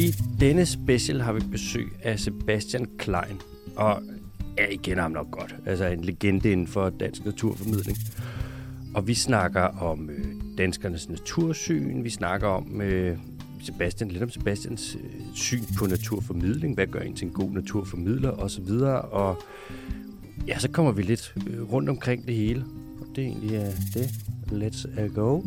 I denne special har vi besøg af Sebastian Klein, og ja, I kender ham nok godt. Altså en legende inden for dansk naturformidling. Og vi snakker om øh, danskernes natursyn, vi snakker om øh, Sebastian, lidt om Sebastians øh, syn på naturformidling, hvad gør en til en god naturformidler osv. Og ja, så kommer vi lidt øh, rundt omkring det hele. Og det er egentlig øh, det. Let's uh, go.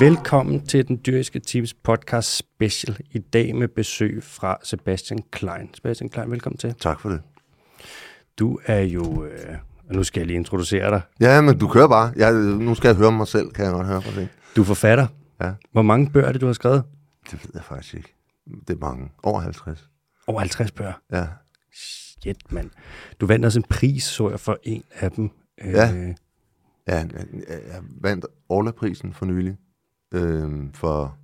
Velkommen til den dyriske teams podcast special. I dag med besøg fra Sebastian Klein. Sebastian Klein, velkommen til. Tak for det. Du er jo... Øh, nu skal jeg lige introducere dig. Ja, men du kører bare. Jeg, nu skal jeg høre mig selv, kan jeg godt høre for det. Du er forfatter. Ja. Hvor mange bøger er det, du har skrevet? Det ved jeg faktisk ikke. Det er mange. Over 50. Over 50 bøger. Ja. Shit, mand. Du vandt også en pris, så jeg, for en af dem. Ja. Øh, Ja, jeg, jeg vandt Orla-prisen for nylig. Øhm, for...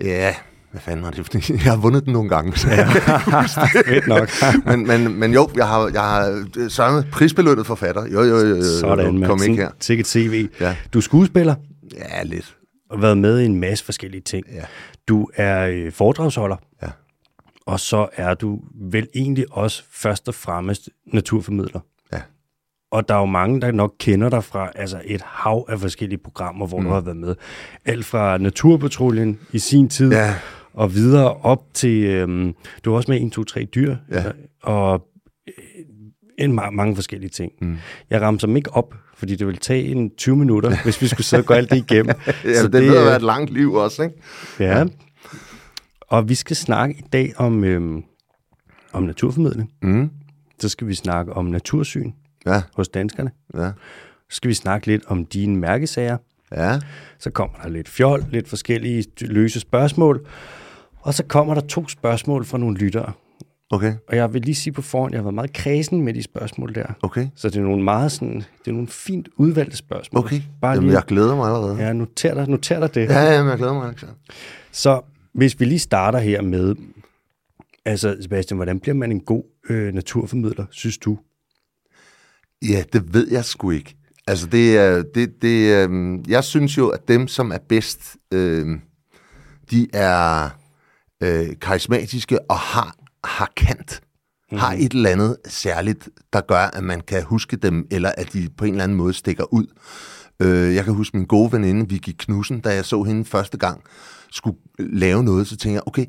Ja, hvad fanden var det? Jeg har vundet den nogle gange. Ja. fedt nok. men, men, men jo, jeg har, jeg har sørget prisbelønnet forfatter. Jo, jo, jo. jo Sådan. Kom ikke her. Sådan, Sikke tv. Ja. Du er skuespiller Ja, lidt. og været med i en masse forskellige ting. Ja. Du er øh, foredragsholder. Ja. Og så er du vel egentlig også først og fremmest naturformidler. Og der er jo mange, der nok kender dig fra altså et hav af forskellige programmer, hvor mm. du har været med. Alt fra Naturpatruljen i sin tid, Ja. og videre op til... Øhm, du var også med i 1, 2, 3 dyr, Ja. og øh, en ma- mange forskellige ting. Mm. Jeg ramte dem ikke op, fordi det ville tage en 20 minutter, hvis vi skulle sidde og gå alt det igennem. Ja, det, det ved at øh, være et langt liv også, ikke? Ja. ja. Og vi skal snakke i dag om, øhm, om naturformidling. Mm. Så skal vi snakke om natursyn Ja, hos danskerne. ja, Så skal vi snakke lidt om dine mærkesager. ja. Så kommer der lidt fjol, lidt forskellige løse spørgsmål. Og så kommer der to spørgsmål fra nogle lyttere. Okay, Og jeg vil lige sige på forhånd, jeg har været meget kredsen med de spørgsmål der. okay, Så det er nogle meget sådan, det er nogle fint udvalgte spørgsmål. okay. Bare Jamen, lige, jeg glæder mig allerede. ja, noter dig, noter dig det. Ja, ja, jeg glæder mig, Alexander. Så hvis vi lige starter her med, altså Sebastian, hvordan bliver man en god øh, naturformidler, synes du? Ja, det ved jeg sgu ikke. Altså, det er, det, det, øh, jeg synes jo, at dem, som er bedst, øh, de er øh, karismatiske og har, har kant. Mm. Har et eller andet særligt, der gør, at man kan huske dem, eller at de på en eller anden måde stikker ud. Øh, jeg kan huske min gode veninde, Vicky Knudsen, da jeg så hende første gang, skulle lave noget, så tænkte jeg, okay,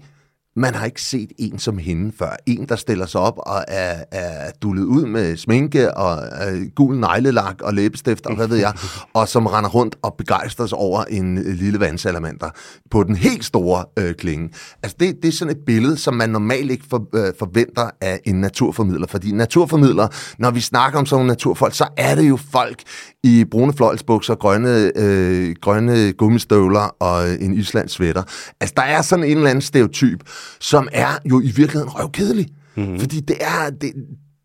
man har ikke set en som hende før. En, der stiller sig op og er, er dullet ud med sminke og øh, gul neglelak og læbestift og hvad ved jeg, og som render rundt og begejstres over en øh, lille vandsalamander på den helt store øh, klinge. Altså det, det er sådan et billede, som man normalt ikke for, øh, forventer af en naturformidler, fordi naturformidler, når vi snakker om sådan nogle naturfolk, så er det jo folk i brune fløjlsbukser, grønne, øh, grønne gummistøvler og en islands sweater. Altså, der er sådan en eller anden stereotyp, som er jo i virkeligheden røvkedelig. Mm-hmm. Fordi det er... Det,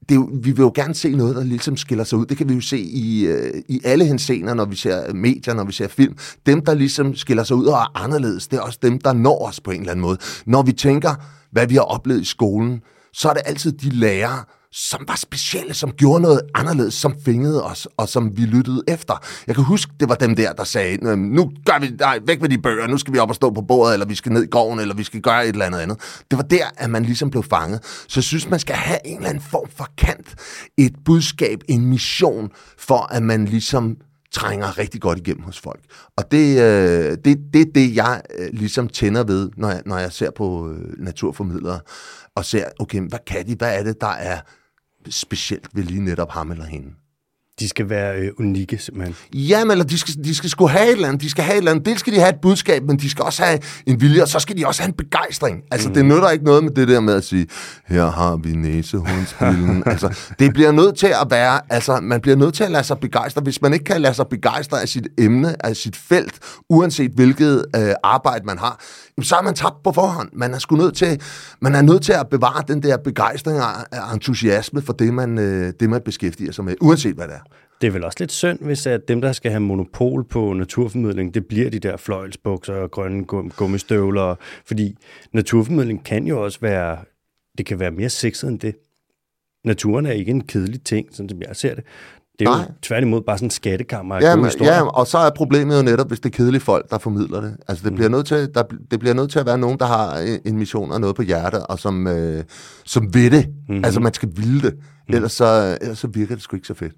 det jo, vi vil jo gerne se noget, der ligesom skiller sig ud. Det kan vi jo se i, øh, i alle hensener, når vi ser medier, når vi ser film. Dem, der ligesom skiller sig ud og er anderledes, det er også dem, der når os på en eller anden måde. Når vi tænker, hvad vi har oplevet i skolen, så er det altid de lærere, som var specielle, som gjorde noget anderledes, som fingede os, og som vi lyttede efter. Jeg kan huske, det var dem der, der sagde, nu gør vi, nej, væk med de bøger, nu skal vi op og stå på bordet, eller vi skal ned i gården, eller vi skal gøre et eller andet andet. Det var der, at man ligesom blev fanget. Så jeg synes, man skal have en eller anden form for kant, et budskab, en mission, for at man ligesom trænger rigtig godt igennem hos folk. Og det, øh, det, det det, jeg øh, ligesom tænder ved, når jeg, når jeg ser på øh, naturformidlere, og ser, okay, hvad kan de, hvad er det, der er specielt ved lige netop ham eller hende. De skal være øh, unikke, simpelthen. Jamen, eller de skal, de skal sgu have et eller andet. De skal have et eller andet. Dels skal de have et budskab, men de skal også have en vilje, og så skal de også have en begejstring. Altså, mm. det nytter ikke noget med det der med at sige, her har vi næsehundspillen. altså, det bliver nødt til at være, altså, man bliver nødt til at lade sig begejstre. Hvis man ikke kan lade sig begejstre af sit emne, af sit felt, uanset hvilket øh, arbejde man har, så er man tabt på forhånd. Man er sgu nødt til, man er nødt til at bevare den der begejstring og entusiasme for det, man, øh, det, man beskæftiger sig med, uanset hvad det er. Det er vel også lidt synd, hvis at dem, der skal have monopol på naturformidling, det bliver de der fløjlsbukser og grønne gum- gummistøvler. Fordi naturformidling kan jo også være, det kan være mere sexet end det. Naturen er ikke en kedelig ting, sådan som jeg ser det. Det er Nej. jo tværtimod bare sådan en skattekammer af Ja, gode men, historier. ja, og så er problemet jo netop, hvis det er kedelige folk, der formidler det. Altså, det, bliver nødt til, der, det bliver nødt til at være nogen, der har en- mission og noget på hjertet, og som, øh, som ved det. Mm-hmm. Altså, man skal ville det. Ellers så, ellers så virker det sgu ikke så fedt.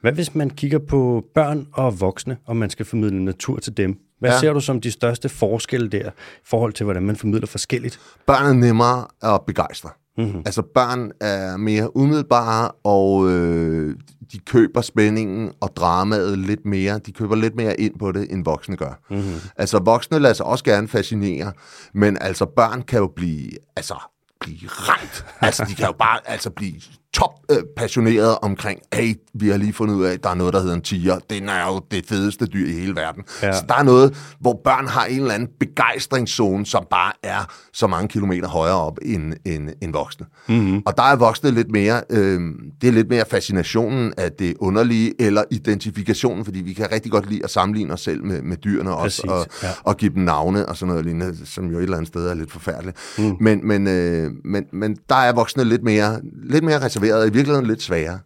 Hvad hvis man kigger på børn og voksne, og man skal formidle natur til dem? Hvad. Ja. ser du som de største forskelle der, i forhold til, hvordan man formidler forskelligt? Børn er nemmere at begejstre. Mm-hmm. Altså, børn er mere umiddelbare, og øh, de køber spændingen og dramaet lidt mere. De køber lidt mere ind på det, end voksne gør. Mm-hmm. Altså, voksne lader sig også gerne fascinere, men altså, børn kan jo blive, altså, blive ramt. Altså, de kan jo bare altså, blive top øh, passioneret omkring, hey, vi har lige fundet ud af, at der er noget, der hedder en tiger. Den er jo det fedeste dyr i hele verden. Ja. Så der er noget, hvor børn har en eller anden begejstringszone, som bare er så mange kilometer højere op end, end, end voksne. Mm-hmm. Og der er voksne lidt mere, øh, det er lidt mere fascinationen af det underlige, eller identifikationen, fordi vi kan rigtig godt lide at sammenligne os selv med, med dyrene også, og, ja. og give dem navne og sådan noget lignende, som jo et eller andet sted er lidt forfærdeligt. Mm. Men, men, øh, men, men der er voksne lidt mere, lidt mere reserveret, og i virkeligheden lidt sværere.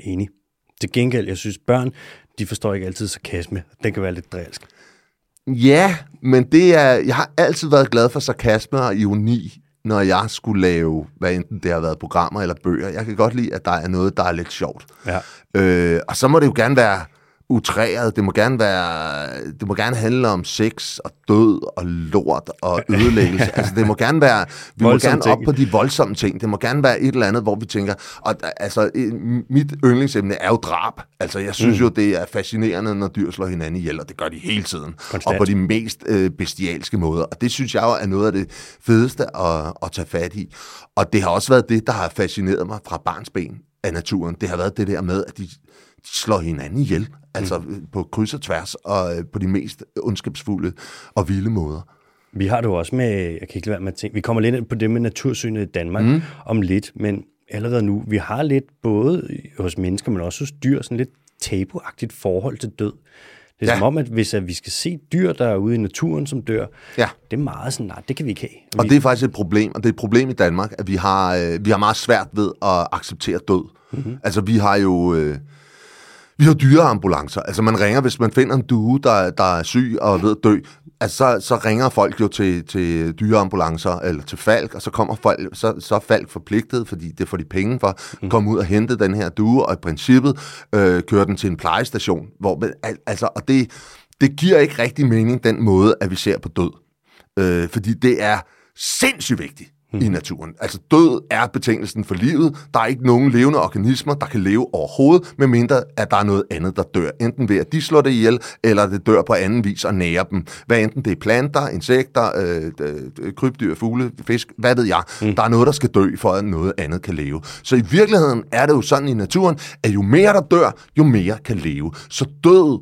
Enig. Til gengæld, jeg synes, børn, de forstår ikke altid sarkasme. Den kan være lidt drilsk. Ja, men det er, jeg har altid været glad for sarkasme og ironi, når jeg skulle lave, hvad enten det har været programmer eller bøger. Jeg kan godt lide, at der er noget, der er lidt sjovt. Ja. Øh, og så må det jo gerne være utræret. Det må gerne være, det må gerne handle om sex og død og lort og ødelæggelse. altså det må gerne være, vi må gerne op ting. på de voldsomme ting. Det må gerne være et eller andet, hvor vi tænker, og altså mit yndlingsemne er jo drab. Altså jeg synes mm. jo, det er fascinerende, når dyr slår hinanden ihjel, og det gør de hele tiden. Konstant. Og på de mest øh, bestialske måder. Og det synes jeg jo er noget af det fedeste at, at tage fat i. Og det har også været det, der har fascineret mig fra barnsben af naturen. Det har været det der med, at de slår hinanden ihjel. Altså mm. på kryds og tværs, og øh, på de mest ondskabsfulde og vilde måder. Vi har det jo også med, jeg kan ikke lade være med at tænke, vi kommer lidt ind på det med natursynet i Danmark mm. om lidt, men allerede nu, vi har lidt både hos mennesker, men også hos dyr, sådan lidt tabuagtigt forhold til død. Det er ja. Som om, at hvis at vi skal se dyr, der er ude i naturen, som dør, Ja. det er meget sådan, nej, det kan vi ikke have. Og Vi- det er faktisk et problem, og det er et problem i Danmark, at vi har, øh, vi har meget svært ved at acceptere død. Mm-hmm. Altså vi har jo... Øh, vi har dyreambulancer. Altså man ringer, hvis man finder en due, der, der er syg og ved at dø, altså, så, så ringer folk jo til, til dyreambulancer eller til Falk, og så kommer folk, så, så er Falk forpligtet, fordi det får de penge for, at komme ud og hente den her due, og i princippet øh, køre den til en plejestation. Hvor, al- altså, og det, det giver ikke rigtig mening, den måde, at vi ser på død. Øh, fordi det er sindssygt vigtigt i naturen. Altså død er betingelsen for livet. Der er ikke nogen levende organismer, der kan leve overhovedet, medmindre at der er noget andet, der dør. Enten ved at de slår det ihjel, eller det dør på anden vis og nærer dem. Hvad enten det er planter, insekter, øh, krybdyr, fugle, fisk, hvad ved jeg. Mm. Der er noget, der skal dø, for at noget andet kan leve. Så i virkeligheden er det jo sådan i naturen, at jo mere der dør, jo mere kan leve. Så død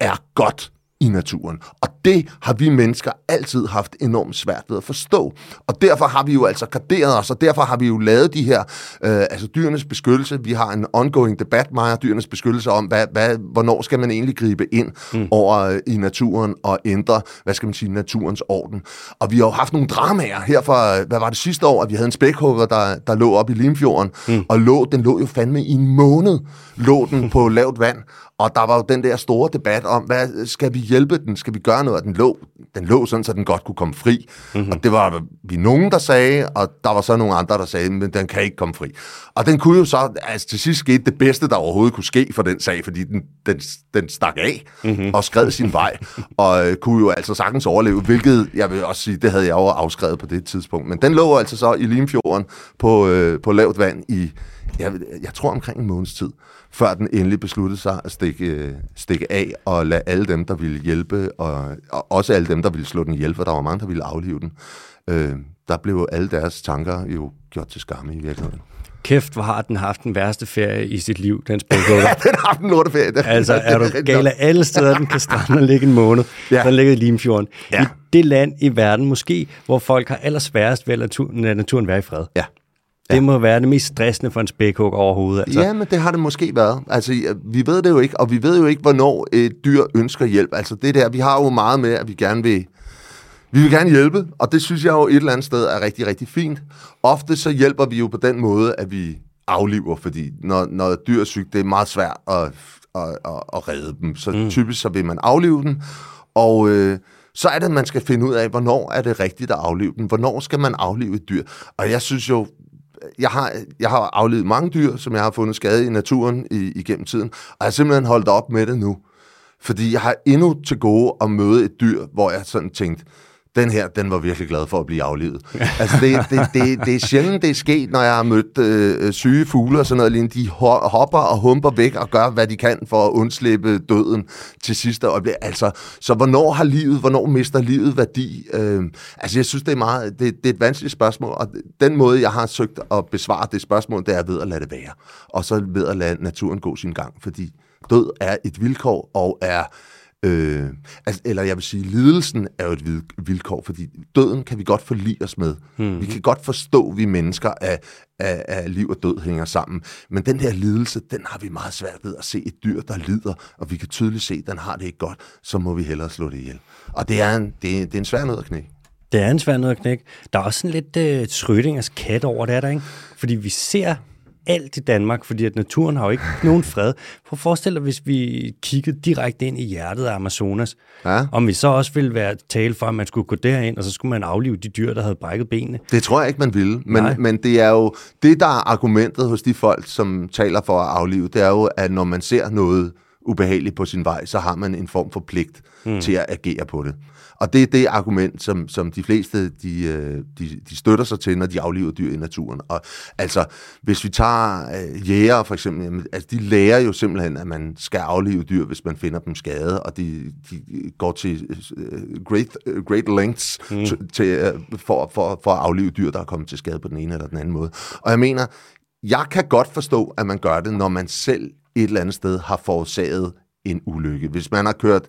er godt i naturen. Og det har vi mennesker altid haft enormt svært ved at forstå. Og derfor har vi jo altså garderet os, og derfor har vi jo lavet de her, øh, altså dyrenes beskyttelse. Vi har en ongoing debat, mig og dyrenes beskyttelse, om, hvad, hvad, hvornår skal man egentlig gribe ind mm. over øh, i naturen og ændre, hvad skal man sige, naturens orden. Og vi har jo haft nogle dramaer her for, øh, hvad var det sidste år, at vi havde en spækhugger, der, der lå op i Limfjorden, mm. og lå, den lå jo fandme i en måned, lå den på lavt vand, og der var jo den der store debat om, hvad skal vi hjælpe den? Skal vi gøre noget? Og den lå, den lå sådan, så den godt kunne komme fri. Mm-hmm. Og det var vi nogen, der sagde, og der var så nogle andre, der sagde, men den kan ikke komme fri. Og den kunne jo så, altså til sidst skete det bedste, der overhovedet kunne ske for den sag, fordi den, den, den stak af mm-hmm. og skred sin vej, og øh, kunne jo altså sagtens overleve, hvilket jeg vil også sige, det havde jeg jo afskrevet på det tidspunkt. Men den lå altså så i Limfjorden på, øh, på lavt vand i, jeg, jeg tror omkring en måneds tid før den endelig besluttede sig at stikke, stikke af og lade alle dem, der ville hjælpe, og, og også alle dem, der ville slå den ihjel, for der var mange, der ville aflive den. Øh, der blev alle deres tanker jo gjort til skamme i virkeligheden. Kæft, hvor har den haft den værste ferie i sit liv, den spækhugger. Ja, den har haft en lorteferie. Det, Altså, er du gal af alle steder, den kan strande og ligge en måned. Ja. Den ligger i Limfjorden. Ja. I det land i verden måske, hvor folk har allersværest ved at naturen være i fred. Ja. Det må være det mest stressende for en spækhugger overhovedet. Altså. Ja, men det har det måske været. Altså, vi ved det jo ikke, og vi ved jo ikke, hvornår et dyr ønsker hjælp. Altså, det der, vi har jo meget med, at vi gerne vil, vi vil gerne hjælpe, og det synes jeg jo et eller andet sted er rigtig, rigtig fint. Ofte så hjælper vi jo på den måde, at vi afliver, fordi når, når et dyr er sygt, det er meget svært at, at, at, at redde dem. Så mm. typisk så vil man aflive dem, og øh, så er det, at man skal finde ud af, hvornår er det rigtigt at aflive dem. Hvornår skal man aflive et dyr? Og jeg synes jo, jeg har, jeg har afledt mange dyr, som jeg har fundet skade i naturen i, igennem tiden, og jeg har simpelthen holdt op med det nu. Fordi jeg har endnu til gode at møde et dyr, hvor jeg sådan tænkte, den her, den var virkelig glad for at blive aflevet. altså, det, det, det, det er sjældent, det er sket, når jeg har mødt øh, syge fugle og sådan noget lignende. De hopper og humper væk og gør, hvad de kan for at undslippe døden til sidste øjeblik. Altså, så hvornår har livet, hvornår mister livet værdi? Øh, altså, jeg synes, det er, meget, det, det er et vanskeligt spørgsmål, og den måde, jeg har søgt at besvare det spørgsmål, det er ved at lade det være. Og så ved at lade naturen gå sin gang, fordi død er et vilkår og er Øh, altså, eller jeg vil sige, lidelsen er jo et vilkår, fordi døden kan vi godt forlige os med. Mm. Vi kan godt forstå, at vi mennesker af, af, af liv og død hænger sammen. Men den her lidelse, den har vi meget svært ved at se et dyr, der lider, og vi kan tydeligt se, at den har det ikke godt, så må vi hellere slå det ihjel. Og det er en, det, er, det er en svær nød at knække. Det er en svær nød at knække. Der er også sådan lidt uh, Schrödingers kat over det, er der, ikke? Fordi vi ser alt i Danmark, fordi at naturen har jo ikke nogen fred. Prøv at forestille dig, hvis vi kiggede direkte ind i hjertet af Amazonas, ja. om vi så også ville være tale for, at man skulle gå derind, og så skulle man aflive de dyr, der havde brækket benene. Det tror jeg ikke, man ville. Men, men det er jo det, der er argumentet hos de folk, som taler for at aflive, det er jo, at når man ser noget ubehageligt på sin vej, så har man en form for pligt mm. til at agere på det. Og det er det argument, som, som de fleste de, øh, de, de støtter sig til, når de afliver dyr i naturen. Og altså, hvis vi tager øh, jæger for eksempel, jamen, altså, de lærer jo simpelthen, at man skal aflive dyr, hvis man finder dem skade, og de, de går til uh, great, great lengths mm. til, uh, for, for, for at aflive dyr, der er kommet til skade på den ene eller den anden måde. Og jeg mener, jeg kan godt forstå, at man gør det, når man selv et eller andet sted har forårsaget en ulykke. Hvis man har kørt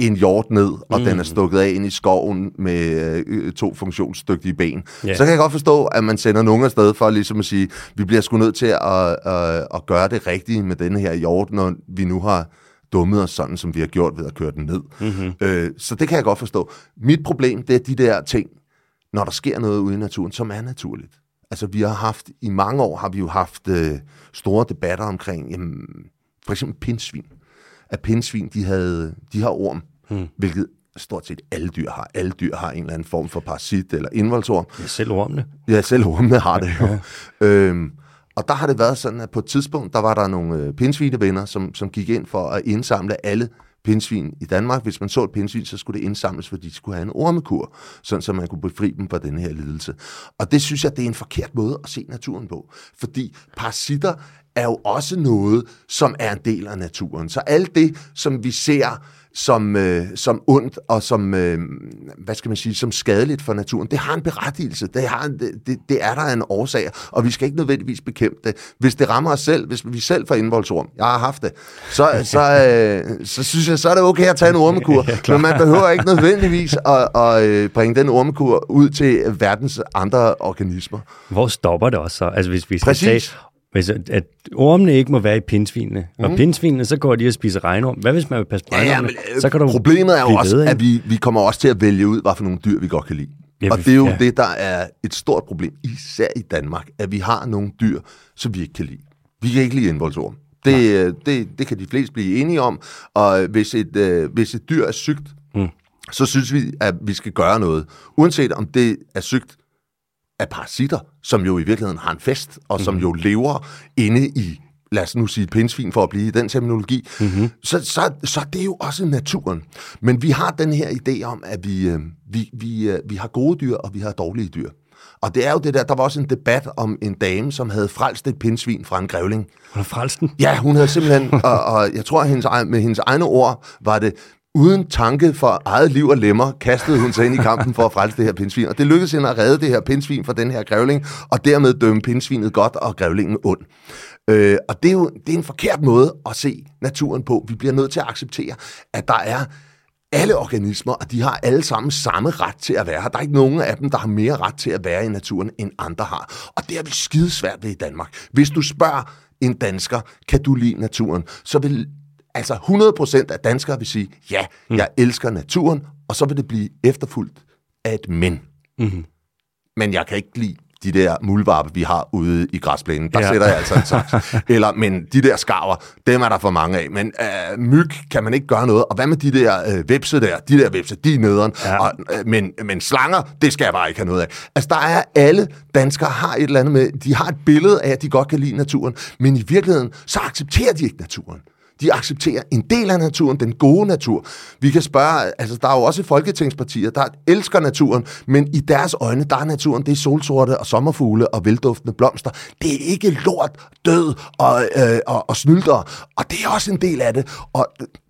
en hjort ned, og mm. den er stukket af ind i skoven med øh, to funktionsdygtige ben. Yeah. Så kan jeg godt forstå, at man sender nogen afsted for ligesom at sige, vi bliver sgu nødt til at, at, at gøre det rigtige med denne her hjort, når vi nu har dummet os sådan, som vi har gjort ved at køre den ned. Mm-hmm. Øh, så det kan jeg godt forstå. Mit problem, det er de der ting, når der sker noget ude i naturen, som er naturligt. Altså vi har haft, i mange år har vi jo haft øh, store debatter omkring, jamen, for eksempel pindsvin at pindsvin, de, havde, de har orm, hmm. hvilket stort set alle dyr har. Alle dyr har en eller anden form for parasit eller indvoldsorm. Ja, selv ormene. Ja, selv ormene har det jo. øhm, og der har det været sådan, at på et tidspunkt, der var der nogle øh, pindsvinevenner, som, som gik ind for at indsamle alle pindsvin i Danmark. Hvis man så et pindsvin, så skulle det indsamles, fordi de skulle have en ormekur, sådan så man kunne befri dem fra den her lidelse. Og det synes jeg, det er en forkert måde at se naturen på. Fordi parasitter er jo også noget, som er en del af naturen. Så alt det, som vi ser som, øh, som ondt og som, øh, hvad skal man sige, som skadeligt for naturen, det har en berettigelse. Det, har en, det, det er der en årsag, og vi skal ikke nødvendigvis bekæmpe det. Hvis det rammer os selv, hvis vi selv får indvoldsorm, jeg har haft det, så, så, øh, så synes jeg, så er det okay at tage en ormekur. ja, men man behøver ikke nødvendigvis at, at øh, bringe den ormekur ud til verdens andre organismer. Hvor stopper det også så? Altså hvis vi skal Præcis. Tage, hvis at ormene ikke må være i pindsvinene, mm. og mhm. pindsvinene, så går de og spiser regnorm. Hvad hvis man vil passe på ja, ja, men, så kan du Problemet er jo også, ved, at vi, vi kommer også til at vælge ud, hvad for nogle dyr vi godt kan lide. Ja, og det er jo ja. det, der er et stort problem, især i Danmark, at vi har nogle dyr, som vi ikke kan lide. Vi kan ikke lide indvoldsorm. Det, det, det kan de fleste blive enige om, og hvis et, øh, hvis et dyr er sygt, mm. så synes vi, at vi skal gøre noget. Uanset om det er sygt af parasitter, som jo i virkeligheden har en fest, og som mm. jo lever inde i lad os nu sige pindsvin for at blive i den terminologi, mm-hmm. så, så, så det er jo også naturen. Men vi har den her idé om, at vi, øh, vi, vi, øh, vi har gode dyr, og vi har dårlige dyr. Og det er jo det der, der var også en debat om en dame, som havde frelst et pindsvin fra en grævling. Hun har frelst den? Ja, hun havde simpelthen, og, og jeg tror, at hendes, med hendes egne ord var det, uden tanke for eget liv og lemmer, kastede hun sig ind i kampen for at frelse det her pindsvin. Og det lykkedes hende at redde det her pindsvin fra den her grævling, og dermed dømme pindsvinet godt og grævlingen ond. Øh, og det er jo det er en forkert måde at se naturen på. Vi bliver nødt til at acceptere, at der er alle organismer, og de har alle sammen samme ret til at være her. Der er ikke nogen af dem, der har mere ret til at være i naturen, end andre har. Og det er vi skidesvært ved i Danmark. Hvis du spørger en dansker, kan du lide naturen, så vil Altså 100% af danskere vil sige, ja, mm. jeg elsker naturen, og så vil det blive efterfulgt af et men. Mm-hmm. Men jeg kan ikke lide de der muldvarpe, vi har ude i græsplænen. Der Ja. sætter jeg altså en saks. Eller, men de der skarver, dem er der for mange af. Men øh, myg kan man ikke gøre noget. Og hvad med de der øh, vepse der? De der vepse, de er nederen. Ja. Og, øh, men, men slanger, det skal jeg bare ikke have noget af. Altså, der er alle danskere har et eller andet med, de har et billede af, at de godt kan lide naturen, men i virkeligheden, så accepterer de ikke naturen. De accepterer en del af naturen, den gode natur. Vi kan spørge, altså der er jo også folketingspartier, der elsker naturen, men i deres øjne, der er naturen, det er solsorte og sommerfugle og velduftende blomster. Det er ikke lort, død og, øh, og, og snylder, og det er også en del af det. Og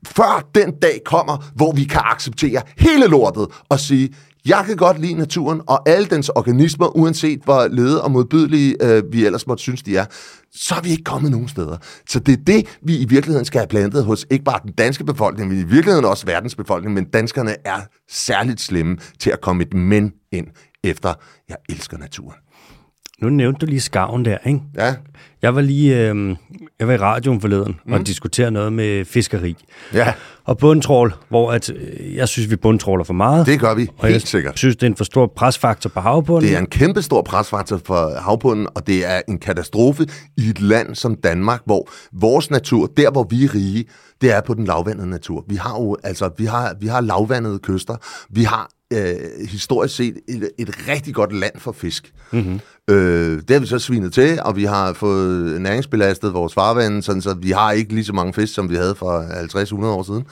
før den dag kommer, hvor vi kan acceptere hele lortet og sige, jeg kan godt lide naturen og alle dens organismer, uanset hvor lede og modbydelige øh, vi ellers måtte synes, de er, så er vi ikke kommet nogen steder. Så det er det, vi i virkeligheden skal have plantet hos ikke bare den danske befolkning, men i virkeligheden også verdens befolkning, men danskerne er særligt slemme til at komme et men ind efter, jeg elsker naturen. Nu nævnte du lige skarven der, ikke? Ja, Jeg var lige øh, jeg var i radioen forleden mm. og diskuterede noget med fiskeri. ja Og bundtrål, hvor at, øh, jeg synes, vi bundtråler for meget. det gør vi og jeg helt sikkert. synes, det er en for stor presfaktor på havbunden. Det er en kæmpe stor presfaktor for havbunden, og det er en katastrofe i et land som Danmark, hvor vores natur, der hvor vi er rige, det er på den lavvandede natur. Vi har jo, altså, vi har, vi har lavvandede kyster. Vi har øh, historisk set et, et rigtig godt land for fisk. Mm-hmm. Øh, det har vi så svinet til, og vi har fået næringsbelastet vores farvande, sådan så vi har ikke lige så mange fisk, som vi havde for 50-100 år siden.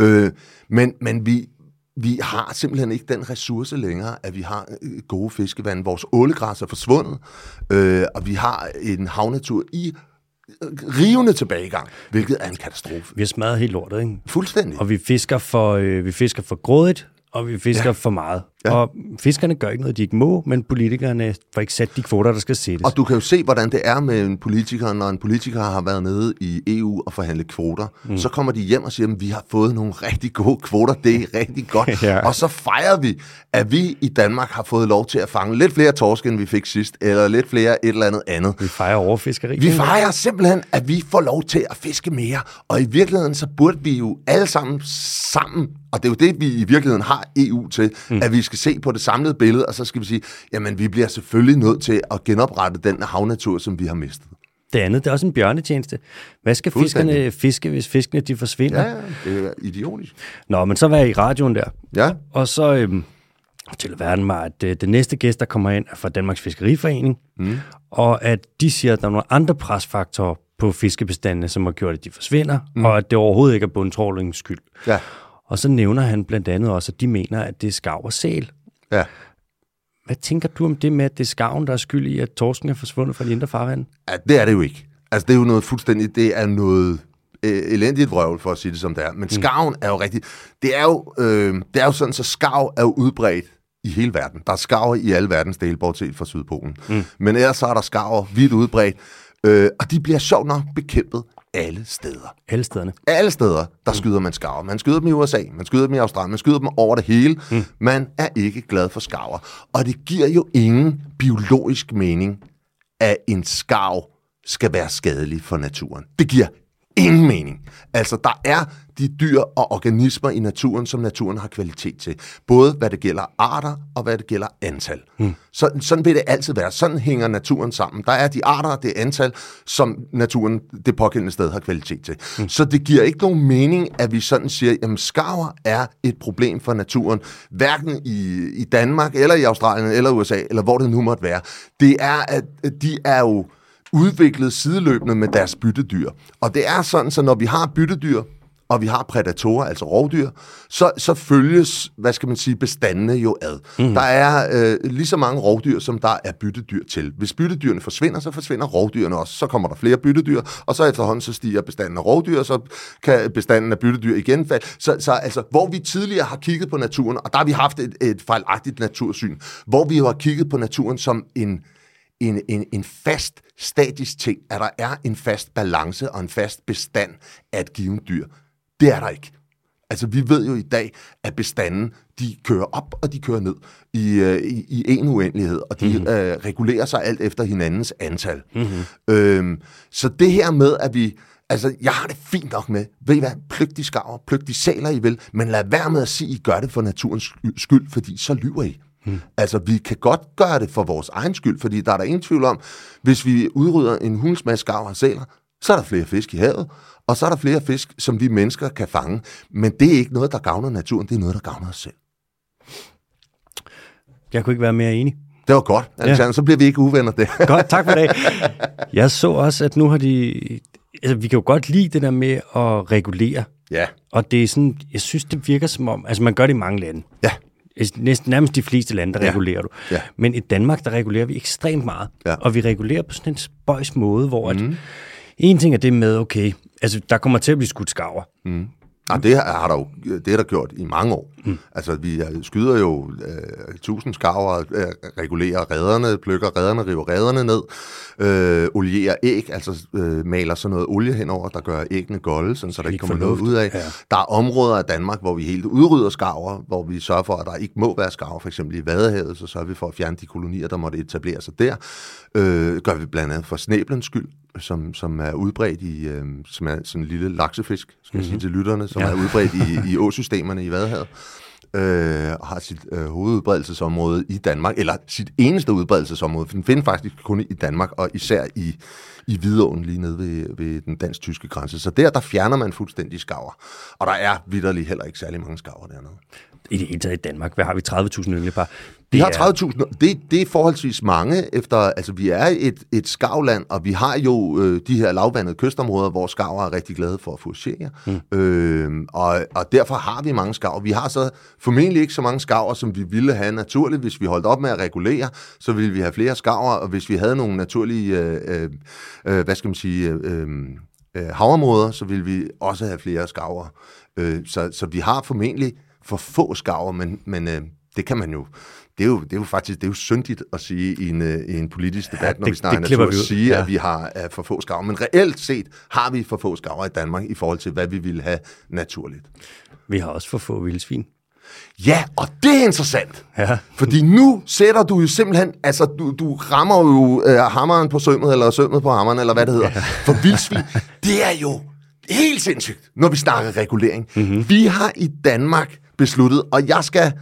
Øh, men, men vi, vi har simpelthen ikke den ressource længere, at vi har øh, gode fiskevand. Vores ålegræs er forsvundet, øh, og vi har en havnatur i øh, rivende tilbagegang, hvilket er en katastrofe. Vi har smadret helt lortet, ikke? Fuldstændig. Og vi fisker for, øh, vi fisker for grådigt, og vi fisker ja. for meget. Ja. Og fiskerne gør ikke noget, de ikke må, men politikerne får ikke sat de kvoter, der skal sættes. Og du kan jo se, hvordan det er med en politiker, når en politiker har været nede i EU og forhandlet kvoter. Mm. Så kommer de hjem og siger, at vi har fået nogle rigtig gode kvoter, det er rigtig godt. Ja. Og så fejrer vi, at vi i Danmark har fået lov til at fange lidt flere torsk, end vi fik sidst, eller lidt flere et eller andet andet. Vi fejrer overfiskeri. Vi fejrer simpelthen, at vi får lov til at fiske mere. Og i virkeligheden, så burde vi jo alle sammen sammen, og det er jo det, vi i virkeligheden har EU til, mm. at vi skal se på det samlede billede, og så skal vi sige, jamen vi bliver selvfølgelig nødt til at genoprette den havnatur, som vi har mistet. Det andet, det er også en bjørnetjeneste. Hvad skal fiskerne fiske, hvis fiskene de forsvinder? Ja, ja, det er idiotisk. Nå, men så var jeg i radioen der, Ja, og så øhm, fortæller verden mig, at øh, den næste gæst, der kommer ind, er fra Danmarks Fiskeriforening, mm. og at de siger, at der er nogle andre presfaktorer på fiskebestandene, som har gjort, at de forsvinder, mm. og at det overhovedet ikke er bundtrålingens skyld. ja, Og så nævner han blandt andet også, at de mener, at det er skarv og sæl. ja. Hvad tænker du om det med, at det er skarven, der er skyld i, at torsken er forsvundet fra de indre farvand? ja det er det jo ikke. Altså, det er jo noget fuldstændig, det er noget øh, elendigt vrøvl, for at sige det som det er. Men skarven er jo rigtig, det er jo, øh, det er jo sådan, så skarv er jo udbredt i hele verden. Der er skarver i alle verdens dele, bortset fra Sydpolen. Mm. Men ellers så er der skarver vidt udbredt, øh, og de bliver sjovt nok bekæmpet alle steder. Alle stederne. Alle steder, der skyder man skarver. Man skyder dem i USA, man skyder dem i Australien, man skyder dem over det hele. Mm. Man er ikke glad for skarver. Og det giver jo ingen biologisk mening, at en skarv skal være skadelig for naturen. Det giver ingen mening. Altså, der er de dyr og organismer i naturen, som naturen har kvalitet til. Både hvad det gælder arter, og hvad det gælder antal. Mm. Så, sådan vil det altid være. Sådan hænger naturen sammen. Der er de arter og det antal, som naturen det pågældende sted har kvalitet til. Mm. Så det giver ikke nogen mening, at vi sådan siger, at skarver er et problem for naturen, hverken i, i Danmark, eller i Australien, eller USA, eller hvor det nu måtte være. Det er, at de er jo udviklet sideløbende med deres byttedyr. Og det er sådan, så når vi har byttedyr, og vi har prædatorer, altså rovdyr, så, så følges, hvad skal man sige, bestandene jo ad. Mm. Der er øh, lige så mange rovdyr, som der er byttedyr til. Hvis byttedyrene forsvinder, så forsvinder rovdyrene også. Så kommer der flere byttedyr, og så efterhånden så stiger bestanden af rovdyr, og så kan bestanden af byttedyr igen falde. Så, så altså, hvor vi tidligere har kigget på naturen, og der har vi haft et, et fejlagtigt natursyn, hvor vi jo har kigget på naturen som en en, en, en fast, statisk ting, at der er en fast balance og en fast bestand af et givet dyr. Det er der ikke. Altså, vi ved jo i dag, at bestanden, de kører op, og de kører ned i, øh, i, i en uendelighed, og de mm-hmm. øh, regulerer sig alt efter hinandens antal. Mm-hmm. Øhm, så det her med, at vi... Altså, jeg har det fint nok med, ved I hvad, pløk de skarver, pløk de sæler, I vil, men lad være med at sige, at I gør det for naturens skyld, fordi så lyver I. Mm. Altså, vi kan godt gøre det for vores egen skyld, fordi der er der ingen tvivl om, hvis vi udrydder en hulens masse skarver og sæler, så er der flere fisk i havet, og så er der flere fisk, som vi mennesker kan fange. Men det er ikke noget, der gavner naturen, det er noget, der gavner os selv. Jeg kunne ikke være mere enig. Det var godt, Alexander. Ja. Så bliver vi ikke uvenner det. godt, tak for det. Jeg så også, at nu har de... Altså, vi kan jo godt lide det der med at regulere. Ja. Og det er sådan, jeg synes, det virker som om... Altså, man gør det i mange lande. Ja. Næsten nærmest de fleste lande, der ja. regulerer du. Ja. Men i Danmark, der regulerer vi ekstremt meget. Ja. Og vi regulerer på sådan en spøjs måde, hvor mm. at, en ting er det med, okay, altså der kommer til at blive skudt skarver. Mm. Ja, det har der jo det er der gjort i mange år. Mm. Altså, vi skyder jo øh, tusind skarver, øh, regulerer redderne, plukker redderne, river redderne ned, øh, olierer æg, altså øh, maler sådan noget olie henover, der gør æggene golde, sådan, så der ikke kommer noget ud af. Ja. Der er områder af Danmark, hvor vi helt udrydder skarver, hvor vi sørger for, at der ikke må være skarver, for eksempel i Vadehavet, så sørger vi for at fjerne de kolonier, der måtte etablere sig der. Øh, gør vi blandt andet for snæblens skyld, som, som er udbredt i, øh, som er sådan en lille laksefisk, skal mm-hmm. jeg sige til lytterne, som ja. er udbredt i, i åsystemerne i Vadehavet, øh, og har sit øh, hovedudbredelsesområde i Danmark, eller sit eneste udbredelsesområde, for den findes faktisk kun i Danmark, og især i, i Hvidåen, lige nede ved, ved den dansk-tyske grænse. Så der, der fjerner man fuldstændig skaver. Og der er vidderligt heller ikke særlig mange skaver dernede. I det hele taget i Danmark, hvad har vi? 30.000 ynglepar? Vi har 30.000. Det, det er forholdsvis mange. Efter, altså, vi er et, et skavland, og vi har jo øh, de her lavvandede kystområder, hvor skaver er rigtig glade for at få Mm. Øh, og, og derfor har vi mange skaver. Vi har så formentlig ikke så mange skaver, som vi ville have naturligt. Hvis vi holdt op med at regulere, så ville vi have flere skaver, og hvis vi havde nogle naturlige, øh, øh, hvad skal man sige, øh, øh, havområder, så ville vi også have flere skaver. Øh, så, så vi har formentlig for få skaver, men, men øh, det kan man jo det er jo, det er jo faktisk det er jo syndigt at sige i en, øh, i en politisk debat, ja, det, når vi snakker natur, at sige, ja. at vi har uh, for få skarver. Men reelt set har vi for få skarver i Danmark i forhold til, hvad vi ville have naturligt. Vi har også for få vildsvin. Ja, og det er interessant. Ja. Fordi nu sætter du jo simpelthen, altså du, du rammer jo uh, hammeren på sømmet, eller sømmet på hammeren, eller hvad det hedder. Ja. For vildsvin, det er jo helt sindssygt, når vi snakker regulering. Mm-hmm. Vi har i Danmark besluttet, og jeg skal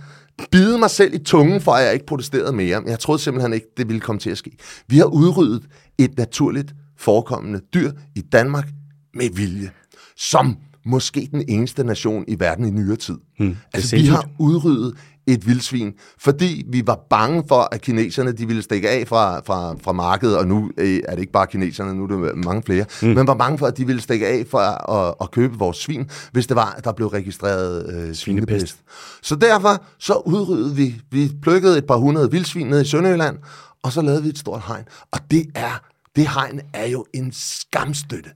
bide mig selv i tungen, for at jeg ikke protesterede mere. Men jeg troede simpelthen ikke, det ville komme til at ske. Vi har udryddet et naturligt forekommende dyr i Danmark med vilje, som måske den eneste nation i verden i nyere tid. Hmm, altså, vi har udryddet et vildsvin, fordi vi var bange for, at kineserne de ville stikke af fra, fra, fra markedet, og nu øh, er det ikke bare kineserne, nu er det mange flere, mm. men var bange for, at de ville stikke af for at, at købe vores svin, hvis det var, at der blev registreret øh, svinepest. Så derfor så udryddede vi, vi plukkede et par hundrede vildsvin ned i Sønderjylland, og så lavede vi et stort hegn. Og det er, det hegn er jo en skamstøtte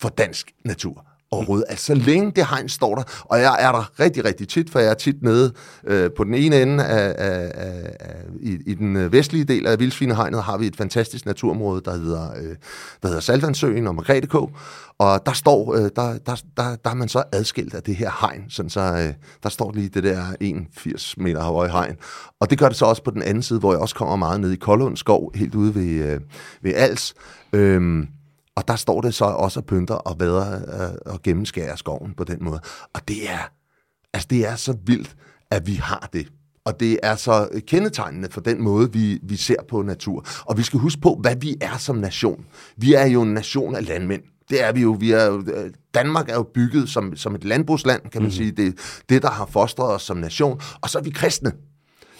for dansk natur overhovedet. Altså, så længe det hegn står der, og jeg er der rigtig, rigtig tit, for jeg er tit nede øh, på den ene ende af, af, af, af i, i den øh, vestlige del af Vildsvinehegnet har vi et fantastisk naturområde, der hedder, øh, der hedder Salvandsøen og Margrethe K. Og der står, øh, der, der, der, der er man så adskilt af det her hegn, sådan så øh, der står lige det der 81 meter høje hegn. Og det gør det så også på den anden side, hvor jeg også kommer meget ned i Koldund skov, helt ude ved, øh, ved Als. Øh, og der står det så også og pynter og vader øh, og gennemskærer skoven på den måde. Og det er, altså det er så vildt, at vi har det. Og det er så kendetegnende for den måde, vi, vi ser på natur. Og vi skal huske på, hvad vi er som nation. Vi er jo en nation af landmænd. Det er vi jo. Vi er jo øh, Danmark er jo bygget som, som et landbrugsland, kan man mm. sige. Det det, der har fostret os som nation. Og så er vi kristne.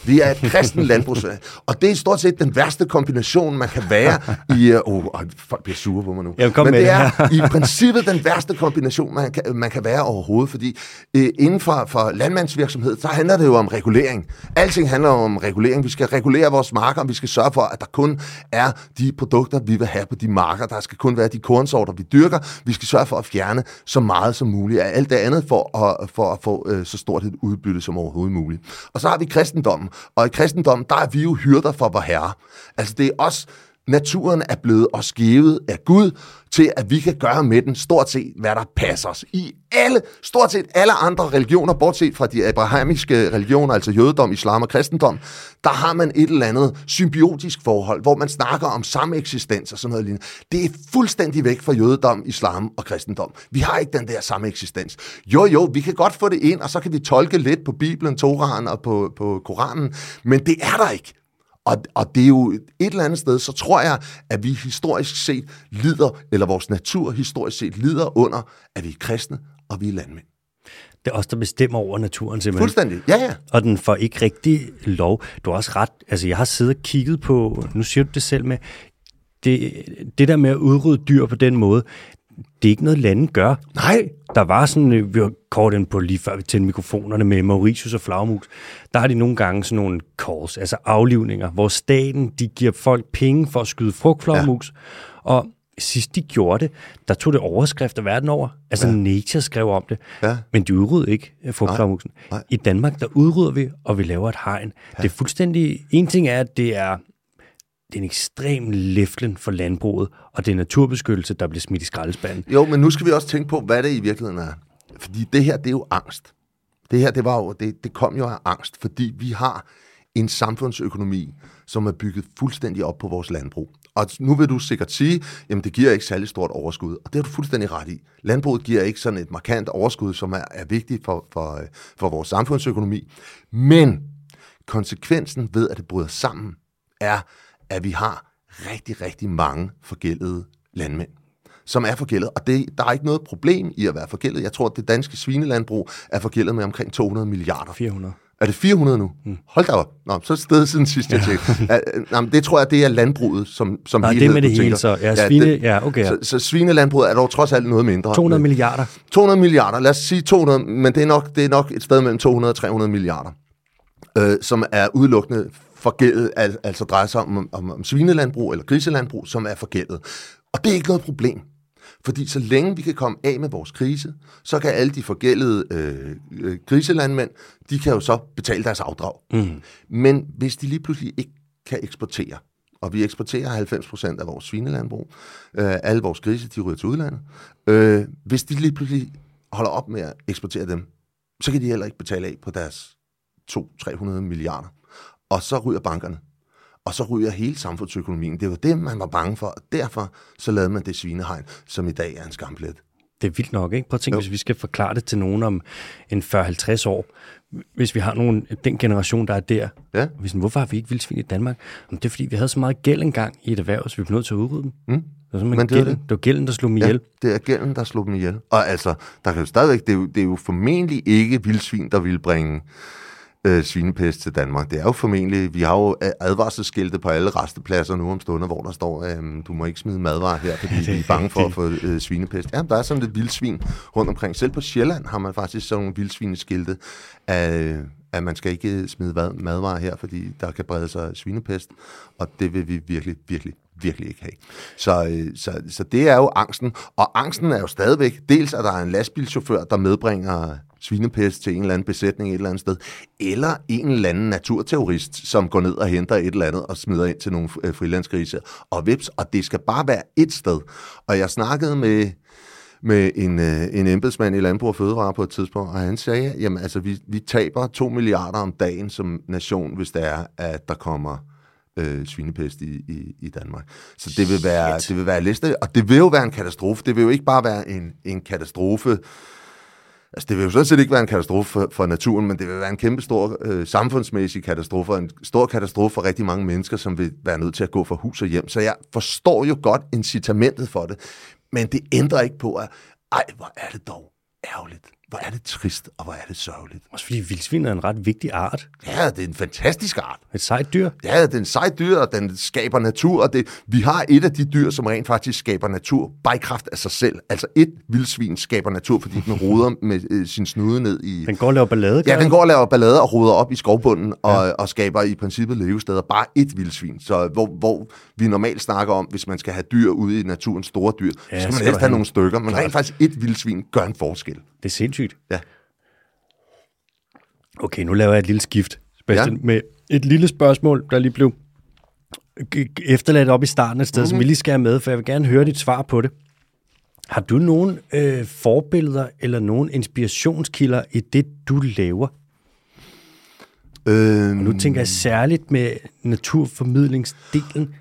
Vi er et kristen landbrugsland. Og det er stort set den værste kombination, man kan være i... Uh, oh, folk bliver sure på mig nu. Jamen, Men det er i princippet den værste kombination, man kan, man kan være overhovedet. Fordi uh, inden for, for landmandsvirksomhed, så handler det jo om regulering. Alting handler om regulering. Vi skal regulere vores marker, vi skal sørge for, at der kun er de produkter, vi vil have på de marker. Der skal kun være de kornsorter, vi dyrker. Vi skal sørge for at fjerne så meget som muligt af alt det andet, for at, for at få uh, så stort et udbytte som overhovedet muligt. Og så har vi kristendommen, og i kristendommen, der er vi jo hyrder for vor herre. Altså det er os, Naturen er blevet os givet af Gud til, at vi kan gøre med den stort set, hvad der passer os. I alle, stort set alle andre religioner, bortset fra de abrahamiske religioner, altså jødedom, islam og kristendom, der har man et eller andet symbiotisk forhold, hvor man snakker om samme eksistens og sådan noget lignende. Det er fuldstændig væk fra jødedom, islam og kristendom. Vi har ikke den der samme eksistens. Jo, jo, vi kan godt få det ind, og så kan vi tolke lidt på Bibelen, Toraen og på, på Koranen, men det er der ikke. Og, og det er jo et eller andet sted, så tror jeg, at vi historisk set lider, eller vores natur historisk set lider under, at vi er kristne og vi er landmænd. Det er os, der bestemmer over naturen simpelthen. Fuldstændig, ja ja. Og den får ikke rigtig lov. Du har også ret, altså jeg har siddet og kigget på, nu siger du det selv med, det, det der med at udrydde dyr på den måde, det er ikke noget, landet gør. Nej. Der var sådan, øh, vi har kort ind på lige før vi tændte mikrofonerne med Mauritius og Flagmus, der har de nogle gange sådan nogle calls, altså aflivninger, hvor staten, de giver folk penge for at skyde frugtflagmus, ja. og sidst de gjorde det, der tog det overskrifter verden over. Altså ja. Nature skrev om det, Ja. men de udryddede ikke øh, frugtflagmusen. I Danmark, der udrydder vi, og vi laver et hegn. Ja. Det er fuldstændig... En ting er, at det er det er en ekstrem læflen for landbruget, og det er naturbeskyttelse, der bliver smidt i skraldespanden. Jo, men nu skal vi også tænke på, hvad det i virkeligheden er. Fordi det her, det er jo angst. Det her, det, var jo, det, det kom jo af angst, fordi vi har en samfundsøkonomi, som er bygget fuldstændig op på vores landbrug. Og nu vil du sikkert sige, jamen det giver ikke særlig stort overskud, og det har du fuldstændig ret i. Landbruget giver ikke sådan et markant overskud, som er, er vigtigt for, for, for vores samfundsøkonomi. Men konsekvensen ved, at det bryder sammen, er, at vi har rigtig, rigtig mange forgældede landmænd som er forgældet, og det, der er ikke noget problem i at være forgældet. Jeg tror, at det danske svinelandbrug er forgældet med omkring 200 milliarder. 400. Er det 400 nu? Mm. Hold da op. Nå, så er det stedet siden sidst, jeg tjekkede. Ja, Nå, men det tror jeg, det er landbruget som, som det helhed, er med det hele så. Ja, svine, det- ja, okay. Ja. Så, så svinelandbruget er dog trods alt noget mindre. 200 Men- milliarder. 200 milliarder, lad os sige 200, men det er nok, det er nok et sted mellem 200 og 300 milliarder, øh, som er udelukkende forgældet, al, altså drejer sig om, om, om svinelandbrug eller griselandbrug, som er forgældet. Og det er ikke noget problem. Fordi så længe vi kan komme af med vores krise, så kan alle de forgældede øh, øh, griselandmænd, de kan jo så betale deres afdrag. Mm. Men hvis de lige pludselig ikke kan eksportere, og vi eksporterer 90 procent af vores svinelandbrug, øh, alle vores grise, de ryger til udlandet, øh, hvis de lige pludselig holder op med at eksportere dem, så kan de heller ikke betale af på deres 200-300 milliarder. Og så ryger bankerne. Og så ryger hele samfundsøkonomien. Det var det, man var bange for. Og derfor så lavede man det svinehegn, som i dag er en skamplet. Det er vildt nok, ikke? Prøv at tænke, hvis vi skal forklare det til nogen om en 40-50 år. Hvis vi har nogen, den generation, der er der. Ja. Hvis, hvorfor har vi ikke vildsvin i Danmark? Jamen, det er, fordi vi havde så meget gæld engang i et erhverv, så vi blev nødt til at udrydde dem. Mm. Det var, Men det gælden, det. det var gælden, der slog dem ihjel. det er gælden, der slog dem ihjel. Og altså, der kan jo stadigvæk, det er jo, det er jo formentlig ikke vildsvin, der vil bringe øh, svinepest til Danmark. Det er jo formentlig, vi har jo øh, advarselsskilte på alle restepladser nu om stunder, hvor der står, øh, du må ikke smide madvarer her, fordi vi er bange for at få øh, svinepest. Ja, der er sådan lidt vildsvin rundt omkring. Selv på Sjælland har man faktisk sådan nogle vildsvineskilte, at, at man skal ikke smide vad- madvarer her, fordi der kan brede sig svinepest, og det vil vi virkelig, virkelig, virkelig ikke have. Så, øh, så, så det er jo angsten, og angsten er jo stadigvæk, dels at der er en lastbilchauffør, der medbringer svinepest til en eller anden besætning et eller andet sted, eller en eller anden naturterrorist, som går ned og henter et eller andet og smider ind til nogle øh, frilandsgrise, og vips, og det skal bare være et sted. Og jeg snakkede med, med en, øh, en embedsmand i Landbrug og Fødevare på et tidspunkt, og han sagde, jamen altså, vi, vi taber 2 milliarder om dagen som nation, hvis det er, at der kommer øh, svinepest i, i, i Danmark. Så det vil være, det vil være liste, og det vil jo være en katastrofe. Det vil jo ikke bare være en, en katastrofe, Altså, det vil jo sådan set ikke være en katastrofe for, for naturen, men det vil være en kæmpe stor øh, samfundsmæssig katastrofe, og en stor katastrofe for rigtig mange mennesker, som vil være nødt til at gå fra hus og hjem. Så jeg forstår jo godt incitamentet for det, men det ændrer ikke på, at ej, hvor er det dog ærgerligt. Hvor er det trist, og hvor er det sørgeligt. Også fordi vildsvin er en ret vigtig art. Ja, det er en fantastisk art. Et sejt dyr. Ja, det er en sej dyr, og den skaber natur, og det, vi har et af de dyr, som rent faktisk skaber natur, bare i kraft af sig selv. Altså et vildsvin skaber natur, fordi den roder med øh, sin snude ned i... Den går og laver ballade. Ja, den går og laver ballade og roder op i skovbunden og, ja. og skaber i princippet levesteder. Bare et vildsvin. Så hvor, hvor vi normalt snakker om, hvis man skal have dyr ude i naturen, store dyr, Ja, så skal man helst have nogle stykker. Men rent faktisk et vildsvin gør en forskel. Det er sindssygt. Ja. Okay, nu laver jeg et lille skift, Sebastian, Ja. med et lille spørgsmål, der lige blev efterladt op i starten et sted, mm-hmm. som vi lige skal have med, for jeg vil gerne høre dit svar på det. Har du nogle øh, forbilleder eller nogle inspirationskilder i det, du laver? Øhm, Nu tænker jeg særligt med naturformidlingsdelen.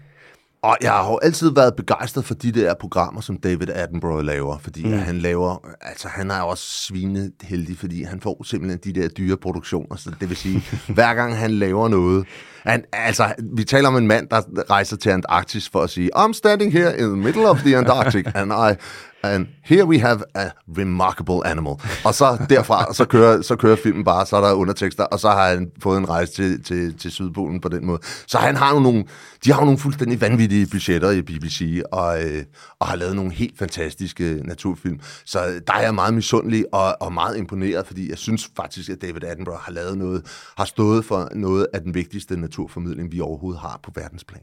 Og jeg har jo altid været begejstret for de der programmer, som David Attenborough laver, fordi mm. han laver, altså han er også svineheldig, fordi han får simpelthen de der dyre produktioner, så det vil sige, hver gang han laver noget, han, altså, vi taler om en mand, der rejser til Antarktis for at sige, I'm standing here in the middle of the Antarctic, and I, and here we have a remarkable animal. Og så derfra, så kører, så kører filmen bare, så er der undertekster, og så har han fået en rejse til, til, til Sydpolen på den måde. Så han har jo nogle, de har jo nogle fuldstændig vanvittige budgetter i BBC, og, øh, og har lavet nogle helt fantastiske naturfilm. Så der er jeg meget misundelig og, og meget imponeret, fordi jeg synes faktisk, at David Attenborough har lavet noget, har stået for noget af den vigtigste naturformidling, vi overhovedet har på verdensplan.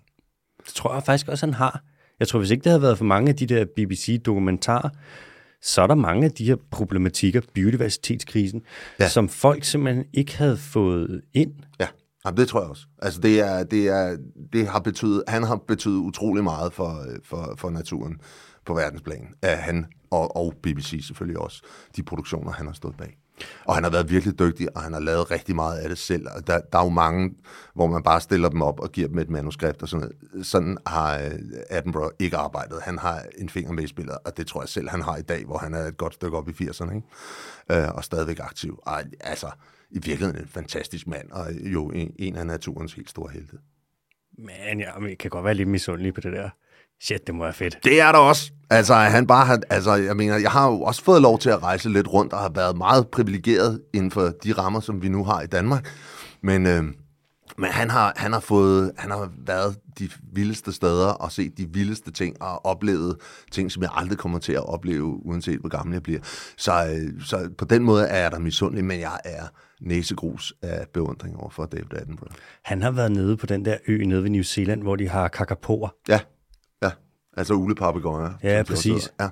Det tror jeg faktisk også, han har. Jeg tror, hvis ikke det havde været for mange af de der BBC-dokumentarer, så er der mange af de her problematikker, biodiversitetskrisen, ja. Ja. som folk simpelthen ikke havde fået ind. Ja, Jamen, det tror jeg også. Altså, det, er, det, er, det har betydet, han har betydet utrolig meget for, for, for naturen på verdensplan. Af han og, og BBC selvfølgelig også. De produktioner, han har stået bag. Og han har været virkelig dygtig, og han har lavet rigtig meget af det selv. Og der, der er jo mange, hvor man bare stiller dem op og giver dem et manuskript og sådan noget. Sådan har øh, Attenborough ikke arbejdet. Han har en finger med i spillet, og det tror jeg selv, han har i dag, hvor han er et godt stykke op i 80'erne, ikke? Øh, og stadigvæk aktiv. Og, altså, i virkeligheden en fantastisk mand, og jo en, en af naturens helt store helte. Men men jeg kan godt være lidt misundelig på det der. Shit, det må være fedt. Det er der også. Altså, han bare har, altså, jeg mener, jeg har jo også fået lov til at rejse lidt rundt, og har været meget privilegeret inden for de rammer, som vi nu har i Danmark. Men, øh, men han har, han har fået, han har været de vildeste steder og set de vildeste ting og oplevet ting, som jeg aldrig kommer til at opleve, uanset hvor gammel jeg bliver. Så, øh, så på den måde er jeg der misundelig, men jeg er næsegrus af beundring over for David Attenborough. Han har været nede på den der ø nede ved New Zealand, hvor de har kakapoer. Ja. Altså ulepapegøjer. Ja, præcis. Ja,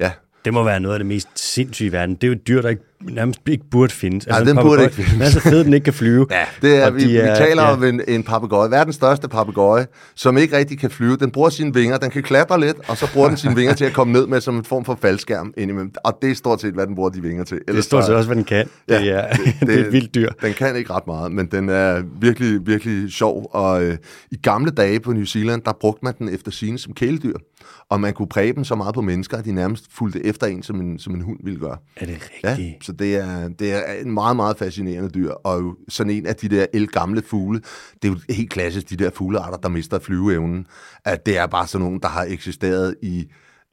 ja. Det må være noget af det mest sindssyge i verden. Det er jo et dyr, der ikke, nærmest ikke burde findes. Altså, en den burde ikke findes. Den er så fed, den ikke kan flyve. Ja, det er, vi, de vi er- taler ja. om en, en papegøje. Verdens største papegøje, som ikke rigtig kan flyve. Den bruger sine vinger, den kan klatre lidt, og så bruger den sine vinger til at komme ned med som en form for faldskærm indimellem. Og det er stort set, hvad den bruger de vinger til. Det er Ellers stort set også, hvad den kan. Ja, det, er, det, det, er et vildt dyr. Den kan ikke ret meget, men den er virkelig, virkelig sjov. Og øh, i gamle dage på New Zealand, der brugte man den efter sine som kæledyr. Og man kunne præge dem så meget på mennesker, at de nærmest fulgte efter en, som en, som en hund ville gøre. Er det Ja, rigtigt? så det er, det er en meget, meget fascinerende dyr, og jo sådan en af de der elgamle fugle, det er jo helt klassisk, de der fuglearter, der mister flyveevnen, at det er bare sådan nogle, der har eksisteret i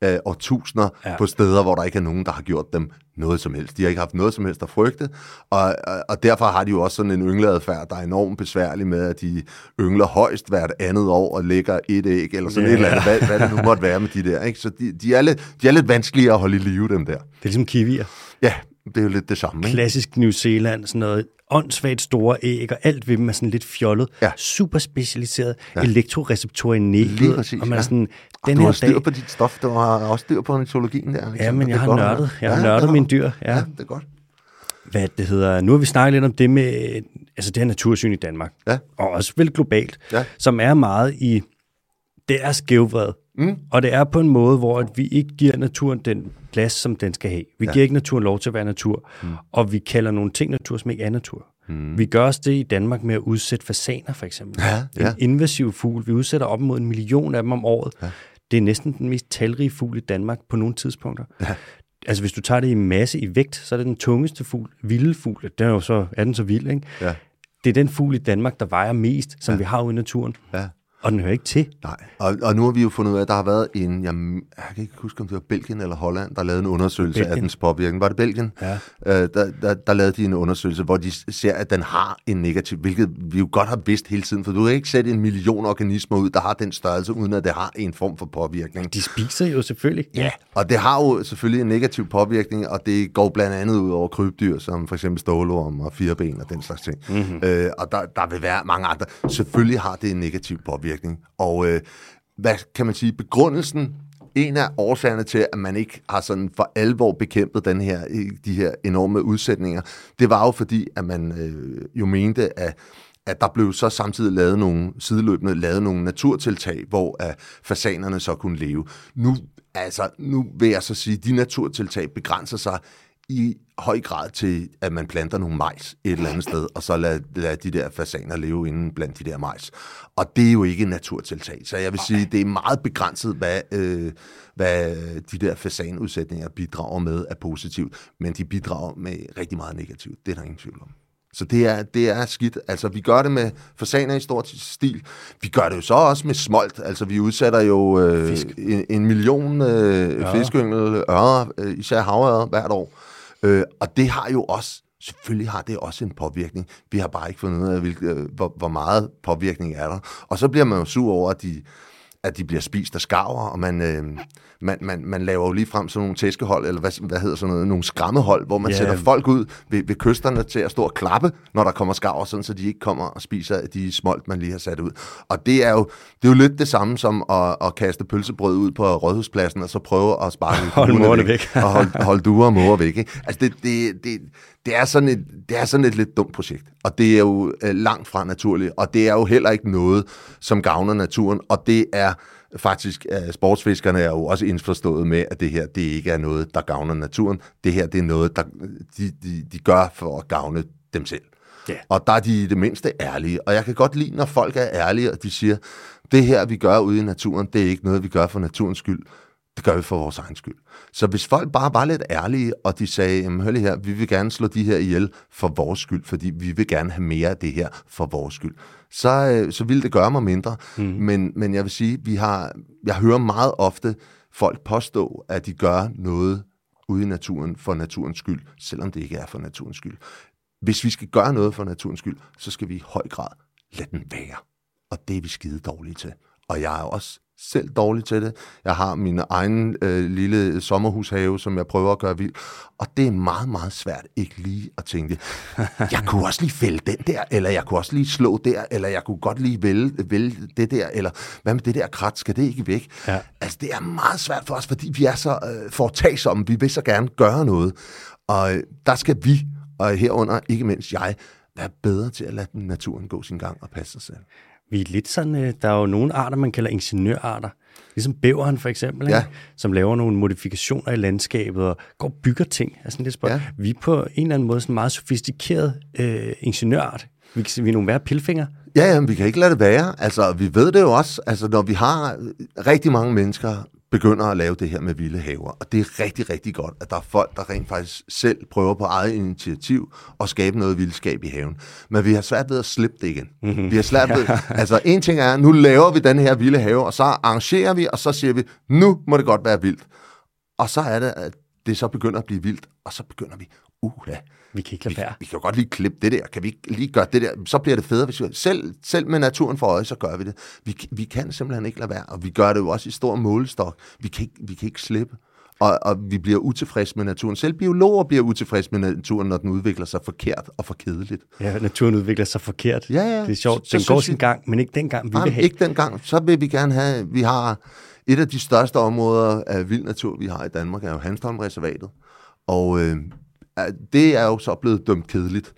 øh, årtusinder Ja. på steder, hvor der ikke er nogen, der har gjort dem noget som helst. De har ikke haft noget som helst at frygte, og, og, og derfor har de jo også sådan en yngleadfærd, der er enormt besværlig med, at de yngler højst hvert andet år og lægger et æg, eller sådan Ja. et eller andet, hvad, hvad det nu måtte være med de der. Ikke? Så de, de, er lidt, de er lidt vanskelige at holde i live, dem der. Det er ligesom kiwier. Ja, det er jo lidt det samme. Ikke? Klassisk New Zealand, sådan noget åndssvagt store æg, og alt ved dem er sådan lidt fjollet. Ja. Super specialiseret. Ja. Elektroreceptorer i næbet. Lige præcis, Og man er ja. sådan, Og den du har styr dag... på dit stof, du har også styr på ornitologien der. Ja, men jeg har nørdet. Jeg har Ja, nørdet det mine dyr. Ja. Ja, det er godt. Hvad det hedder. Nu har vi snakket lidt om det med altså det her natursyn i Danmark. Ja. Og også vel globalt. Ja. Som er meget i... Det er skævvred. Mm. Og det er på en måde, hvor at vi ikke giver naturen den plads, som den skal have. Vi ja. Giver ikke naturen lov til at være natur. Mm. Og vi kalder nogle ting natur, som ikke er natur. Mm. Vi gør også det i Danmark med at udsætte fasaner, for eksempel. Ja, ja. En invasiv fugl. Vi udsætter op mod en million af dem om året. Ja. Det er næsten den mest talrige fugl i Danmark på nogle tidspunkter. Ja. Altså hvis du tager det i masse i vægt, så er det den tungeste fugl, vilde fugl. Den er jo så, er den så vild, ikke? Ja. Det er den fugl i Danmark, der vejer mest, som ja. vi har ude i naturen. Ja. Og den hører ikke til. Nej, og, og nu har vi jo fundet ud af, at der har været en, jeg, jeg kan ikke huske, om det var Belgien eller Holland, der lavede en undersøgelse Belgien. af dens påvirkning. Var det Belgien? Ja. Øh, der, der, der lavede de en undersøgelse, hvor de ser, at den har en negativ, hvilket vi jo godt har vidst hele tiden, for du kan ikke sætte en million organismer ud, der har den størrelse, uden at det har en form for påvirkning. De spiser jo selvfølgelig. Ja, og det har jo selvfølgelig en negativ påvirkning, og det går blandt andet ud over krybdyr, som for eksempel stålorm og fireben og den slags ting. Mm-hmm. Øh, og der, der vil være mange andre. Selvfølgelig har det en negativ påvirkning virkning. Og øh, hvad kan man sige, begrundelsen, en af årsagerne til, at man ikke har sådan for alvor bekæmpet den her, de her enorme udsætninger, det var jo fordi, at man øh, jo mente, at at der blev så samtidig lavet nogle sideløbende lavet nogle naturtiltag, hvor at fasanerne så kunne leve. Nu, altså, nu vil jeg så sige, at de naturtiltag begrænser sig i høj grad til, at man planter nogle majs et eller andet sted, og så lader lad de der fasaner leve inden blandt de der majs. Og det er jo ikke naturtiltag. Så jeg vil sige, det er meget begrænset, hvad, øh, hvad de der fasanudsætninger bidrager med af positivt, men de bidrager med rigtig meget negativt. Det er der ingen tvivl om. Så det er, det er skidt. Altså, vi gør det med fasaner i stort stil. Vi gør det jo så også med smolt. Altså, vi udsætter jo øh, en, en million øh, ja. fiskeyngel, ørre, øh, især havørre hvert år. Øh, og det har jo også, selvfølgelig har det også en påvirkning. Vi har bare ikke fundet ud af, hvilke, øh, hvor, hvor meget påvirkning er der. Og så bliver man jo sur over, at de, at de bliver spist af skarver, og man, øh, man, man, man laver jo lige frem sådan nogle tæskehold, eller hvad, hvad hedder sådan noget, nogle skræmmehold, hvor man yeah. sætter folk ud ved, ved kysterne til at stå og klappe, når der kommer skarver, sådan så de ikke kommer og spiser de smolt, man lige har sat ud. Og det er jo, det er jo lidt det samme som at, at kaste pølsebrød ud på rådhuspladsen, og så prøve at sparke hold væk, væk. og holde hold duer og måger væk. Ikke? Altså det, det, det, det, er sådan et, det er sådan et lidt dumt projekt, og det er jo øh, langt fra naturligt, og det er jo heller ikke noget, som gavner naturen, og det er faktisk, at sportsfiskerne er jo også indforstået med, at det her, det ikke er noget, der gavner naturen. Det her, det er noget, der de, de, de gør for at gavne dem selv. Yeah. Og der er de det mindste ærlige. Og jeg kan godt lide, når folk er ærlige, og de siger, det her, vi gør ude i naturen, det er ikke noget, vi gør for naturens skyld. Det gør vi for vores egen skyld. Så hvis folk bare var lidt ærlige, og de sagde, jamen hør lige her, vi vil gerne slå de her ihjel for vores skyld, fordi vi vil gerne have mere af det her for vores skyld, så, øh, så ville det gøre mig mindre. Mm. Men, men jeg vil sige, vi har, jeg hører meget ofte folk påstå, at de gør noget ude i naturen for naturens skyld, selvom det ikke er for naturens skyld. Hvis vi skal gøre noget for naturens skyld, så skal vi i høj grad lade den være. Og det er vi skide dårlige til. Og jeg er også selv dårlig til det. Jeg har min egen øh, lille sommerhushave, som jeg prøver at gøre vild. Og det er meget, meget svært ikke lige at tænke, jeg kunne også lige fælde den der, eller jeg kunne også lige slå der, eller jeg kunne godt lige vælge, vælge det der, eller hvad med det der krat, skal det ikke væk? Ja. Altså, det er meget svært for os, fordi vi er så øh, foretagsomme, vi vil så gerne gøre noget. Og øh, der skal vi, og herunder ikke mindst jeg, være bedre til at lade naturen gå sin gang og passe sig selv. Vi er lidt sådan, øh, der er jo nogle arter, man kalder ingeniørarter. Ligesom bæveren for eksempel, ja. ikke? som laver nogle modifikationer i landskabet og går og bygger ting. Altså, det ja. Vi er på en eller anden måde sådan meget sofistikeret øh, ingeniørart. Vi, vi er nogle værre pilfinger. Ja, ja, vi kan ikke lade det være. Altså, vi ved det jo også, altså, når vi har rigtig mange mennesker, begynder at lave det her med vilde haver. Og det er rigtig, rigtig godt, at der er folk, der rent faktisk selv prøver på eget initiativ at skabe noget vildskab i haven. Men vi har svært ved at slippe det igen. Mm-hmm. Vi har svært ved, altså en ting er, nu laver vi den her vilde have, og så arrangerer vi, og så siger vi, nu må det godt være vildt. Og så er det, at det så begynder at blive vildt, og så begynder vi, uha, vi kan ikke lade være. Vi, vi kan jo godt lige klippe det der. Kan vi ikke lige gøre det der? Så bliver det federe. Hvis vi, selv, selv med naturen for øje, så gør vi det. Vi, vi kan simpelthen ikke lade være. Og vi gør det jo også i stor målestok. Vi kan ikke, vi kan ikke slippe. Og, og vi bliver utilfredse med naturen. Selv biologer bliver utilfredse med naturen, når den udvikler sig forkert og for kedeligt. Ja, naturen udvikler sig forkert. Ja, ja. Det er sjovt. Den så, går sin gang, men ikke den gang, vi nej, vil have. Ikke den gang. Så vil vi gerne have... Vi har et af de største områder af vild natur, vi har i Danmark, er jo Hanstholm-reservatet. Og øh, det er jo så blevet dømt kedeligt.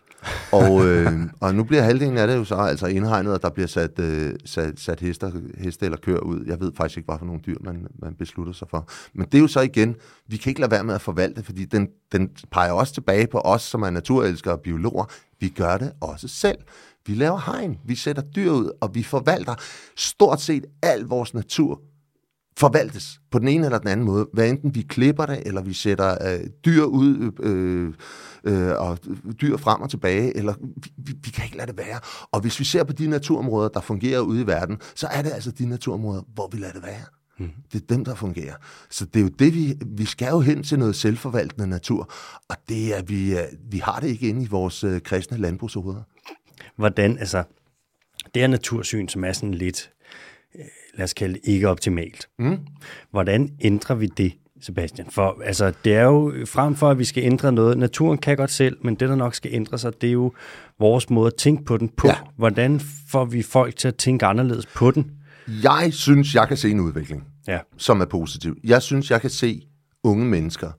og, øh, og nu bliver halvdelen af det jo så altså indhegnet, og der bliver sat, øh, sat, sat hester, heste eller køer ud. Jeg ved faktisk ikke, hvad for nogle dyr man, man beslutter sig for. Men det er jo så igen, vi kan ikke lade være med at forvalte, fordi den, den peger også tilbage på os, som er naturelskere og biologer. Vi gør det også selv. Vi laver hegn, vi sætter dyr ud, og vi forvalter stort set al vores natur forvaltes på den ene eller den anden måde. Hvad enten vi klipper det, eller vi sætter øh, dyr ud, øh, øh, og dyr frem og tilbage, eller vi, vi, vi kan ikke lade det være. Og hvis vi ser på de naturområder, der fungerer ude i verden, så er det altså de naturområder, hvor vi lader det være. Mm. Det er dem, der fungerer. Så det er jo det, vi, vi skal jo hen til noget selvforvaltende natur, og det er, vi, øh, vi har det ikke inde i vores øh, kristne landbrugshoveder. Hvordan, altså, det er natursyn, som er sådan lidt lad os kalde ikke optimalt. Mm. Hvordan ændrer vi det, Sebastian? For altså, det er jo frem for, at vi skal ændre noget. Naturen kan godt selv, men det, der nok skal ændre sig, det er jo vores måde at tænke på den på. Ja. Hvordan får vi folk til at tænke anderledes på den? Jeg synes, jeg kan se en udvikling, ja. som er positiv. Jeg synes, jeg kan se unge mennesker,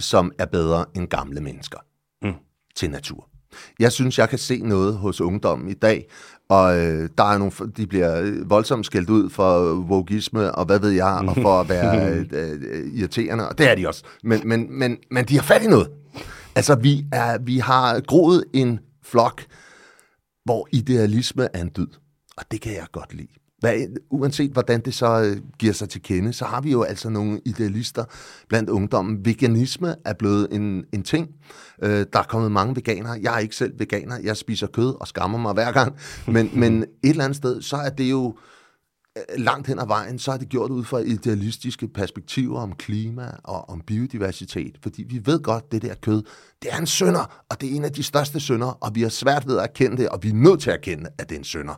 som er bedre end gamle mennesker mm. til natur. Jeg synes, jeg kan se noget hos ungdommen i dag, og øh, der er nogle, de bliver voldsomt skældt ud for vogisme, og hvad ved jeg, og for at være øh, øh, irriterende, og det er de også. Men, men, men, men de har fat i noget. Altså, vi, er, vi har groet en flok, hvor idealisme er en dyd, og det kan jeg godt lide. Hvad, uanset hvordan det så øh, giver sig til kende, så har vi jo altså nogle idealister blandt ungdommen. Veganisme er blevet en, en ting. Øh, der er kommet mange veganere. Jeg er ikke selv veganer. Jeg spiser kød og skammer mig hver gang. Men, men et eller andet sted, så er det jo Øh, langt hen ad vejen, så er det gjort ud fra idealistiske perspektiver om klima og om biodiversitet, fordi vi ved godt, det der kød, det er en sønder, og det er en af de største sønder, og vi har svært ved at erkende det, og vi er nødt til at erkende, at det er en sønder.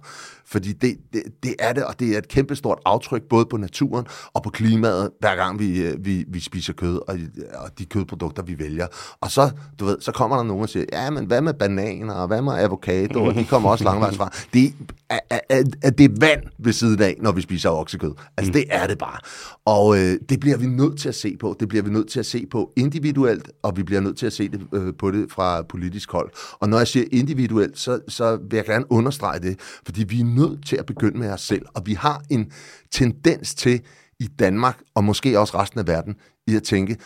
Fordi det, det, det er det, og det er et kæmpestort aftryk både på naturen og på klimaet, hver gang vi, øh, vi, vi spiser kød og, og de kødprodukter, vi vælger. Og så, du ved, så kommer der nogen og siger, ja, men hvad med bananer, og hvad med avocado, og de kommer også langvejs fra. Det er, er, er, er det vand ved siden af, når vi spiser oksekød. Altså, mm. det er det bare. Og øh, det bliver vi nødt til at se på. Det bliver vi nødt til at se på individuelt, og vi bliver nødt til at se det, øh, på det fra politisk hold. Og når jeg siger individuelt, så, så vil jeg gerne understrege det, fordi vi er nødt til at begynde med os selv, og vi har en tendens til i Danmark, og måske også resten af verden, i at tænke,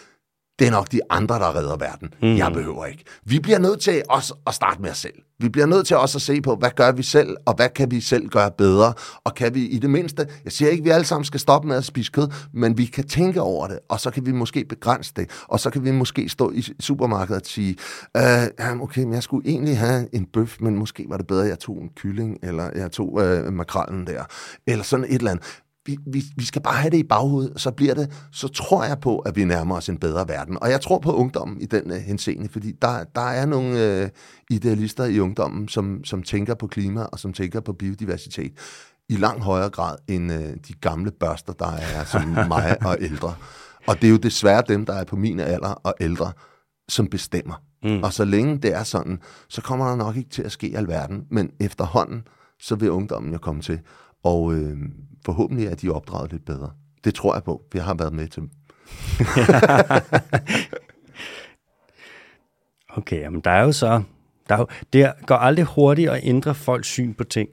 det er nok de andre, der redder verden. Mm. Jeg behøver ikke. Vi bliver nødt til også at starte med os selv. Vi bliver nødt til også at se på, hvad gør vi selv, og hvad kan vi selv gøre bedre? Og kan vi i det mindste, jeg siger ikke, at vi alle sammen skal stoppe med at spise kød, men vi kan tænke over det, og så kan vi måske begrænse det, og så kan vi måske stå i supermarkedet og sige, øh, okay, men jeg skulle egentlig have en bøf, men måske var det bedre, at jeg tog en kylling, eller jeg tog øh, makrallen der, eller sådan et eller andet vi, vi, vi skal bare have det i baghovedet, så bliver det, så tror jeg på, at vi nærmer os en bedre verden. Og jeg tror på ungdommen i den uh, henseende, fordi der, der er nogle uh, idealister i ungdommen, som, som tænker på klima og som tænker på biodiversitet i langt højere grad end uh, de gamle børster, der er som mig og ældre. Og det er jo desværre dem, der er på min alder og ældre, som bestemmer. Mm. Og så længe det er sådan, så kommer der nok ikke til at ske alverden. Men efterhånden, så vil ungdommen jo komme til. Og øh, forhåbentlig er de opdraget lidt bedre. Det tror jeg på. Vi har været med til dem. okay, men der er jo så... Der er jo, det går aldrig hurtigt at ændre folks syn på ting.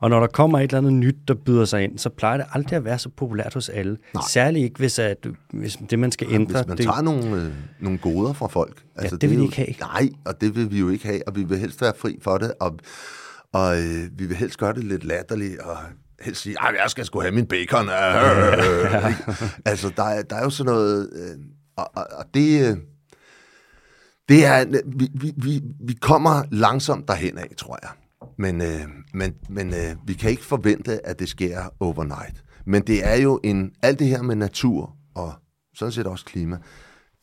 Og når der kommer et eller andet nyt, der byder sig ind, så plejer det aldrig at være så populært hos alle. Nej. Særligt ikke, hvis, at, hvis det, man skal ændre... Hvis man det... tager nogle, øh, nogle goder fra folk. Altså, ja, det, det vil vi ikke have. Nej, og det vil vi jo ikke have, og vi vil helst være fri for det, og, og øh, vi vil helst gøre det lidt latterligt, og helst sige, at jeg skal sgu have min bacon. Øh, altså, der er, der er jo sådan noget... Øh, og, og, og det... Øh, det er, vi, vi, vi, vi kommer langsomt derhen af, tror jeg. Men, øh, men, men øh, vi kan ikke forvente, at det sker overnight. Men det er jo en, alt det her med natur og sådan set også klima,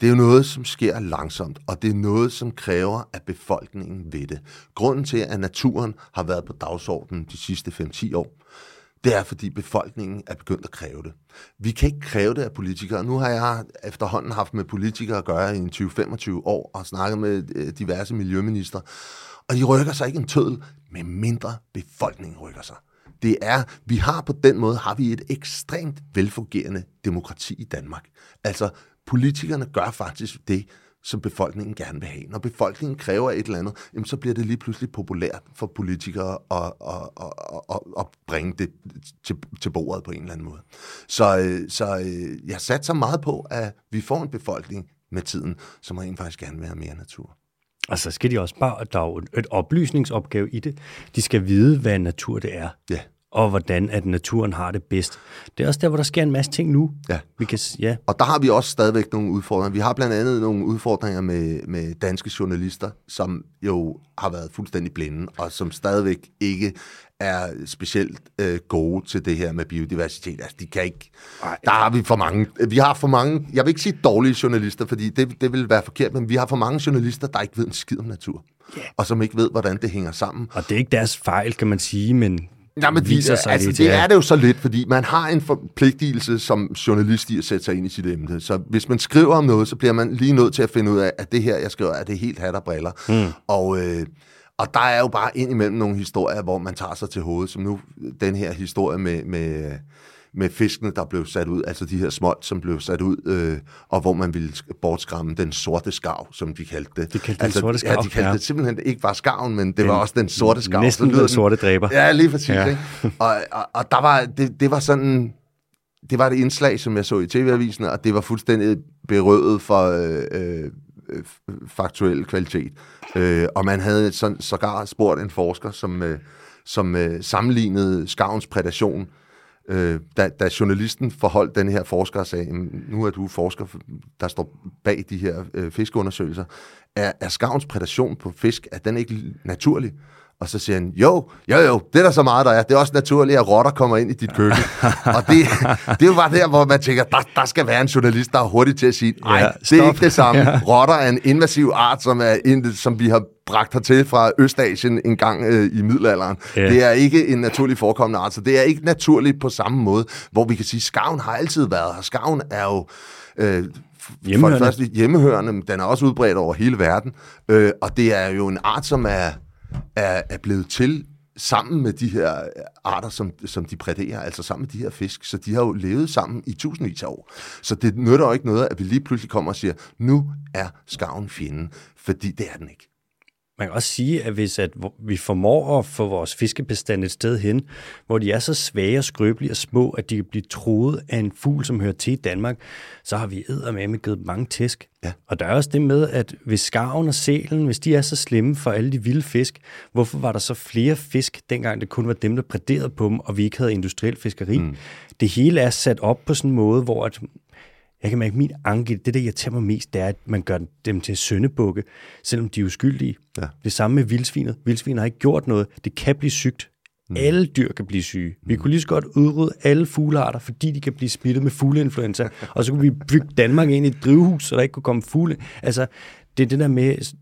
det er jo noget, som sker langsomt, og det er noget, som kræver, at befolkningen ved det. Grunden til, at naturen har været på dagsordenen de sidste 5-10 år, det er, fordi befolkningen er begyndt at kræve det. Vi kan ikke kræve det af politikere. Nu har jeg efterhånden haft med politikere at gøre i en 20-25 år og snakket med øh, diverse miljøminister, og de rykker sig ikke en tødel, med mindre befolkningen rykker sig. Det er, vi har på den måde, har vi et ekstremt velfungerende demokrati i Danmark. Altså, politikerne gør faktisk det, som befolkningen gerne vil have. Når befolkningen kræver et eller andet, jamen, så bliver det lige pludselig populært for politikere at, at, at, at, at bringe det til, til bordet på en eller anden måde. Så, øh, så øh, jeg satser meget på, at vi får en befolkning med tiden, som rent faktisk gerne vil have mere natur. Og så skal de også bare, der er jo et oplysningsopgave i det. De skal vide, hvad natur det er. Ja og hvordan at naturen har det bedst. Det er også der, hvor der sker en masse ting nu. Ja. Vi kan, ja. Og der har vi også stadigvæk nogle udfordringer. Vi har blandt andet nogle udfordringer med, med danske journalister, som jo har været fuldstændig blinde, og som stadigvæk ikke er specielt øh, gode til det her med biodiversitet. Altså, de kan ikke... Ej, der har vi for mange... Vi har for mange... Jeg vil ikke sige dårlige journalister, fordi det, det vil være forkert, men vi har for mange journalister, der ikke ved en skid om natur. Yeah. Og som ikke ved, hvordan det hænger sammen. Og det er ikke deres fejl, kan man sige, men Ja, men de, sig altså, det, det er det jo så lidt, fordi man har en forpligtelse som journalist i at sætte sig ind i sit emne. Så hvis man skriver om noget, så bliver man lige nødt til at finde ud af, at det her, jeg skriver, er det helt hat og briller. Mm. Og, øh, og der er jo bare indimellem nogle historier, hvor man tager sig til hovedet, som nu den her historie med, med, med fiskene, der blev sat ud, altså de her smolt, som blev sat ud, øh, og hvor man ville bortskræmme den sorte skarv, som de kaldte det. De kaldte altså, den sorte skarv, Ja, de kaldte ja. det simpelthen ikke bare skarven, men det den, var også den sorte skarv. Næsten lyder den sorte dræber. Ja, lige præcis. Ja. Ikke? Og, og, og der var, det, det var sådan, det var et indslag, som jeg så i tv-avisen, og det var fuldstændig berøvet for øh, øh, faktuel kvalitet. Øh, og man havde sådan, sågar spurgt en forsker, som, øh, som øh, sammenlignede skavens prædation, øh, da, da journalisten forholdt den her forsker og sagde, nu er du forsker, der står bag de her øh, fiskeundersøgelser, er, er skavens prædation på fisk, er den ikke naturlig? Og så siger han, jo, jo, jo, det er der så meget, der er. Det er også naturligt, at rotter kommer ind i dit køkken. og det, det er jo bare der, hvor man tænker, der, der skal være en journalist, der er hurtig til at sige, nej, Ja, det er stop." ikke det samme. Ja. Rotter er en invasiv art, som, er som vi har bragt hertil fra Østasien en gang øh, i middelalderen. Ja. Det er ikke en naturlig forekommende art, så det er ikke naturligt på samme måde, hvor vi kan sige, at skarven har altid været her. Skarven er jo... Øh, f- for Hjemmehørende. det første hjemmehørende, men den er også udbredt over hele verden. Øh, og det er jo en art, som er, er, er blevet til sammen med de her øh, arter, som, som de præderer, altså sammen med de her fisk. Så de har jo levet sammen i tusindvis af år. Så det nytter jo ikke noget, at vi lige pludselig kommer og siger, nu er skarven fjenden, fordi det er den ikke. Man kan også sige, at hvis at vi formår at få vores fiskebestand et sted hen, hvor de er så svage og skrøbelige og små, at de kan blive troet af en fugl, som hører til i Danmark, så har vi eddermame givet mange tæsk. Ja. Og der er også det med, at hvis skarven og sælen, hvis de er så slemme for alle de vilde fisk, hvorfor var der så flere fisk, dengang det kun var dem, der præderede på dem, og vi ikke havde industriel fiskeri? Mm. Det hele er sat op på sådan en måde, hvor at jeg kan mærke, min anke, det der irriterer mig mest, det er, at man gør dem til søndebukke, selvom de er uskyldige. Ja. Det samme med vildsvinet. Vildsvinet har ikke gjort noget. Det kan blive sygt. Mm. Alle dyr kan blive syge. Vi kunne lige så godt udrydde alle fuglearter, fordi de kan blive smittet med fugleinfluenza. og så kunne vi bygge Danmark ind i et drivhus, så der ikke kunne komme fugle. Altså, det er det der med,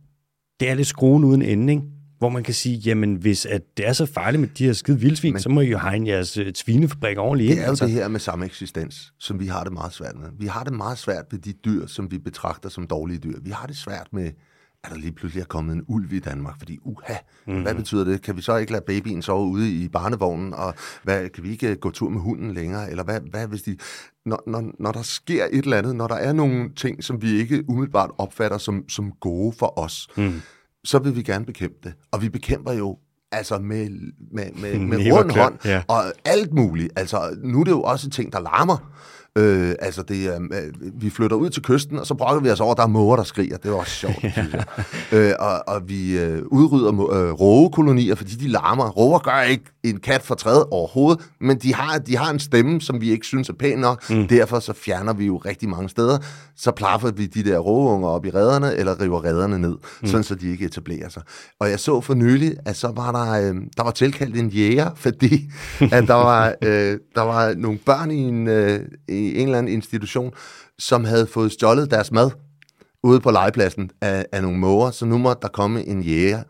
det er lidt skruen uden ende, ikke? Hvor man kan sige, jamen hvis at det er så farligt med de her skide vildsvin, Men, så må I jo hegne jeres øh, svinefabrik ordentligt ind. Det er jo altså. det her med samme eksistens, som vi har det meget svært med. Vi har det meget svært med de dyr, som vi betragter som dårlige dyr. Vi har det svært med, at der lige pludselig er kommet en ulv i Danmark, fordi uha, mm. hvad betyder det? Kan vi så ikke lade babyen sove ude i barnevognen, og hvad, kan vi ikke øh, gå tur med hunden længere? Eller hvad, hvad hvis de... Når, når, når der sker et eller andet, når der er nogle ting, som vi ikke umiddelbart opfatter som, som gode for os, mm. Så vil vi gerne bekæmpe det. Og vi bekæmper jo altså med, med, med, med rund hånd, ja. og alt muligt. Altså, nu er det jo også ting, der larmer. Øh, altså, det øh, vi flytter ud til kysten, og så brokker vi os over, at der er måger, der skriger. Det er også sjovt, synes jeg. Øh, og, og vi øh, udrydder øh, rågekolonier, fordi de larmer. Råger gør ikke en kat for træet overhovedet, men de har, de har en stemme, som vi ikke synes er pæn nok. Mm. Derfor så fjerner vi jo rigtig mange steder. Så plaffer vi de der rågeunger op i rederne, eller river rederne ned, mm. sådan så de ikke etablerer sig. Og jeg så for nylig, at så var der, øh, der var tilkaldt en jæger, fordi at der var, øh, der var nogle børn i en, øh, i en eller anden institution, som havde fået stjålet deres mad ude på legepladsen af, af nogle måger, så nu måtte der komme en jæger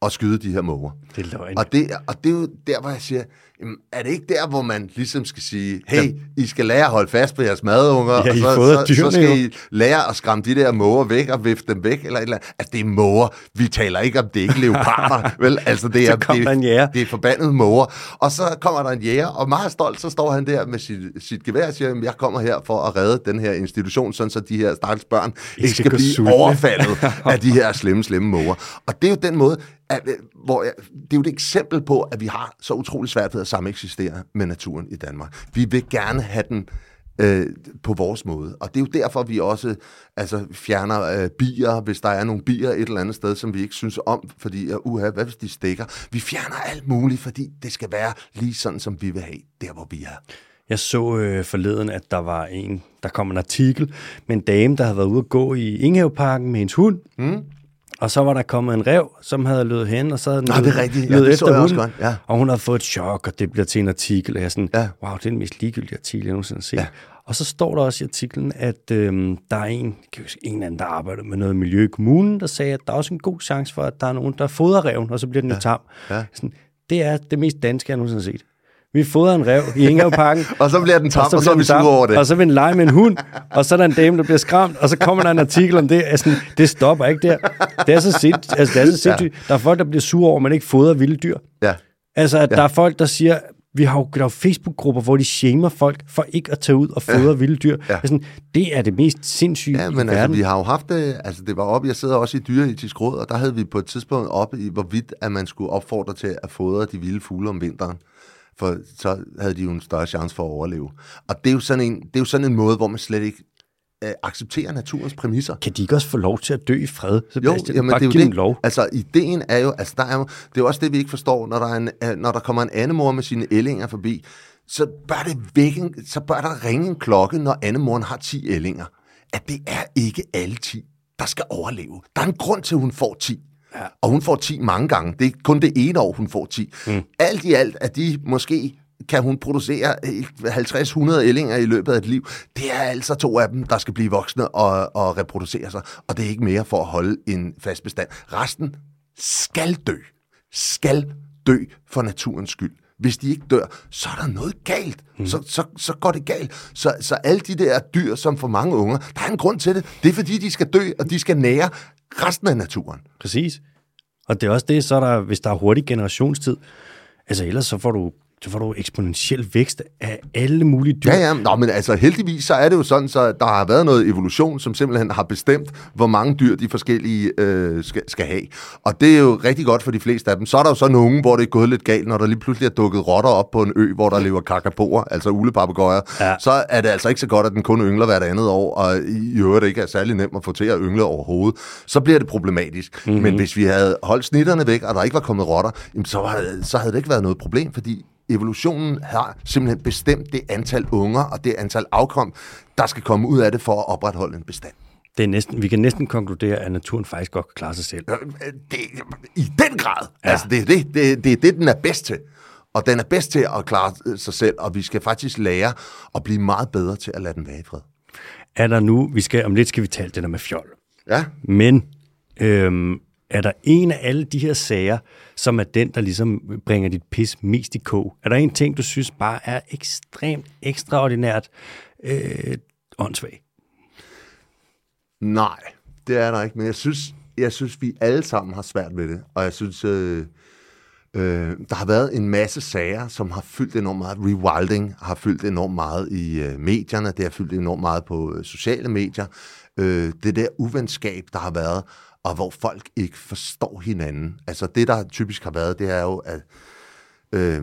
og skyde de her måger. Det er løgn. Og det, og det er jo der, hvor jeg siger, jamen, er det ikke der, hvor man ligesom skal sige, hey, I skal lære at holde fast på jeres madunger, Ja, og så, så, så skal. I lære at skræmme de der måger væk og vifte dem væk, eller et eller andet. Altså, det er måger. Vi taler ikke om, det er ikke leoparder, vel? Altså, det er, det, det er forbandet måger. Og så kommer der en jæger, og meget stolt, så står han der med sit, sit gevær og siger, "Jamen, jeg kommer her for at redde den her institution, sådan så de her stakkels børn ikke skal skal blive sultne." overfaldet af de her slemme, slemme måger. Og det er jo den måde, at, øh, hvor jeg, det er jo et eksempel på, at vi har så utrolig svært ved sameksistere med naturen i Danmark. Vi vil gerne have den øh, på vores måde. Og det er jo derfor, vi også altså, fjerner øh, bier, hvis der er nogle bier et eller andet sted, som vi ikke synes om, fordi, uh, uha, hvad hvis de stikker? Vi fjerner alt muligt, fordi det skal være lige sådan, som vi vil have, der hvor vi er. Jeg så øh, forleden, at der var en, der kom en artikel med en dame, der havde været ude at gå i Ingehaveparken med hendes hund. Mm. Og så var der kommet en rev, som havde løbet hen, og så havde den Nå, løbet- rigtigt. Ja, løbet efter hunden. godt, ja. Og hun havde fået et chok, og det bliver til en artikel. Og jeg sådan, Ja. wow, det er den mest ligegyldige artikel, jeg nogensinde har set. Ja. Og så står der også i artiklen, at øhm, der er en, en eller anden, der arbejder med noget miljø i kommunen, der sagde, at der er også en god chance for, at der er nogen, der fodrer reven, og så bliver den ja. tam. Ja. Sådan, det er det mest danske, jeg nogensinde har set. Vi fodrer en rev i Ingehaveparken, Og så bliver den tam, og så, og så er vi sure over det. Og så vil den lege med en hund, og så er der en dame, der bliver skræmt, og så kommer der en artikel om det. Altså, det stopper ikke der. Det er så, sind, altså, det er så sindssygt. Der er folk, der bliver sure over, at man ikke fodrer vilde dyr. Ja. Altså, at ja. der er folk, der siger, Vi har jo, der er Facebook-grupper, hvor de shamer folk for ikke at tage ud og fodre ja. vilde dyr. Ja. Altså, det er det mest sindssyge ja, men i altså, vi har jo haft det, altså det var op, jeg sidder også i dyreetisk råd, og der havde vi på et tidspunkt op i, hvorvidt at man skulle opfordre til at fodre de vilde fugle om vinteren for så havde de jo en større chance for at overleve. Og det er jo sådan en, det er jo sådan en måde, hvor man slet ikke øh, accepterer naturens præmisser. Kan de ikke også få lov til at dø i fred? Sebastian? Jo, jamen, Bare det er jo det. Lov. Altså, ideen er jo, altså, der er jo, det er jo også det, vi ikke forstår, når der, er en, øh, når der kommer en andemor med sine ællinger forbi, så bør, det vække, så bør der ringe en klokke, når andemoren har 10 ællinger. At det er ikke alle 10, der skal overleve. Der er en grund til, at hun får 10. Ja. Og hun får 10 mange gange. Det er kun det ene år, hun får 10. Mm. Alt i alt er de måske kan hun producere 50-100 ællinger i løbet af et liv. Det er altså to af dem, der skal blive voksne og, og reproducere sig, og det er ikke mere for at holde en fast bestand. Resten skal dø. Skal dø for naturens skyld. Hvis de ikke dør, så er der noget galt. Mm. Så, så, så går det galt. Så, så alle de der dyr, som for mange unger, der er en grund til det. Det er fordi, de skal dø, og de skal nære resten af naturen. Præcis. Og det er også det, så der, hvis der er hurtig generationstid, altså ellers så får du så får du eksponentiel vækst af alle mulige dyr. Ja, ja. Nå, men altså heldigvis så er det jo sådan, så der har været noget evolution, som simpelthen har bestemt, hvor mange dyr de forskellige øh, skal, skal have. Og det er jo rigtig godt for de fleste af dem. Så er der jo så nogen, hvor det er gået lidt galt, når der lige pludselig er dukket rotter op på en ø, hvor der lever kakapoer, altså ulepapegøjer. Ja. Så er det altså ikke så godt, at den kun yngler hvert andet år, og i øvrigt ikke er særlig nemt at få til at yngle overhovedet. Så bliver det problematisk. Mm-hmm. Men hvis vi havde holdt snitterne væk, og der ikke var kommet rotter, så, var, så havde det ikke været noget problem, fordi evolutionen har simpelthen bestemt det antal unger og det antal afkom, der skal komme ud af det for at opretholde en bestand. Det er næsten, vi kan næsten konkludere, at naturen faktisk godt kan klare sig selv. Det, I den grad. Ja. Altså, det, det, det, det er det, den er bedst til. Og den er bedst til at klare sig selv, og vi skal faktisk lære at blive meget bedre til at lade den være i fred. Er der nu, vi skal, om lidt skal vi tale det der med fjol. Ja. Men øhm, er der en af alle de her sager, som er den, der ligesom bringer dit pis mest i kog? Er der en ting, du synes bare er ekstremt, ekstraordinært øh, åndssvag? Nej, det er der ikke, men jeg synes, jeg synes, vi alle sammen har svært ved det, og jeg synes, øh, øh, der har været en masse sager, som har fyldt enormt meget. Rewilding har fyldt enormt meget i øh, medierne, det har fyldt enormt meget på øh, sociale medier. Øh, det der uvenskab, der har været, og hvor folk ikke forstår hinanden. Altså det, der typisk har været, det er jo, at øh,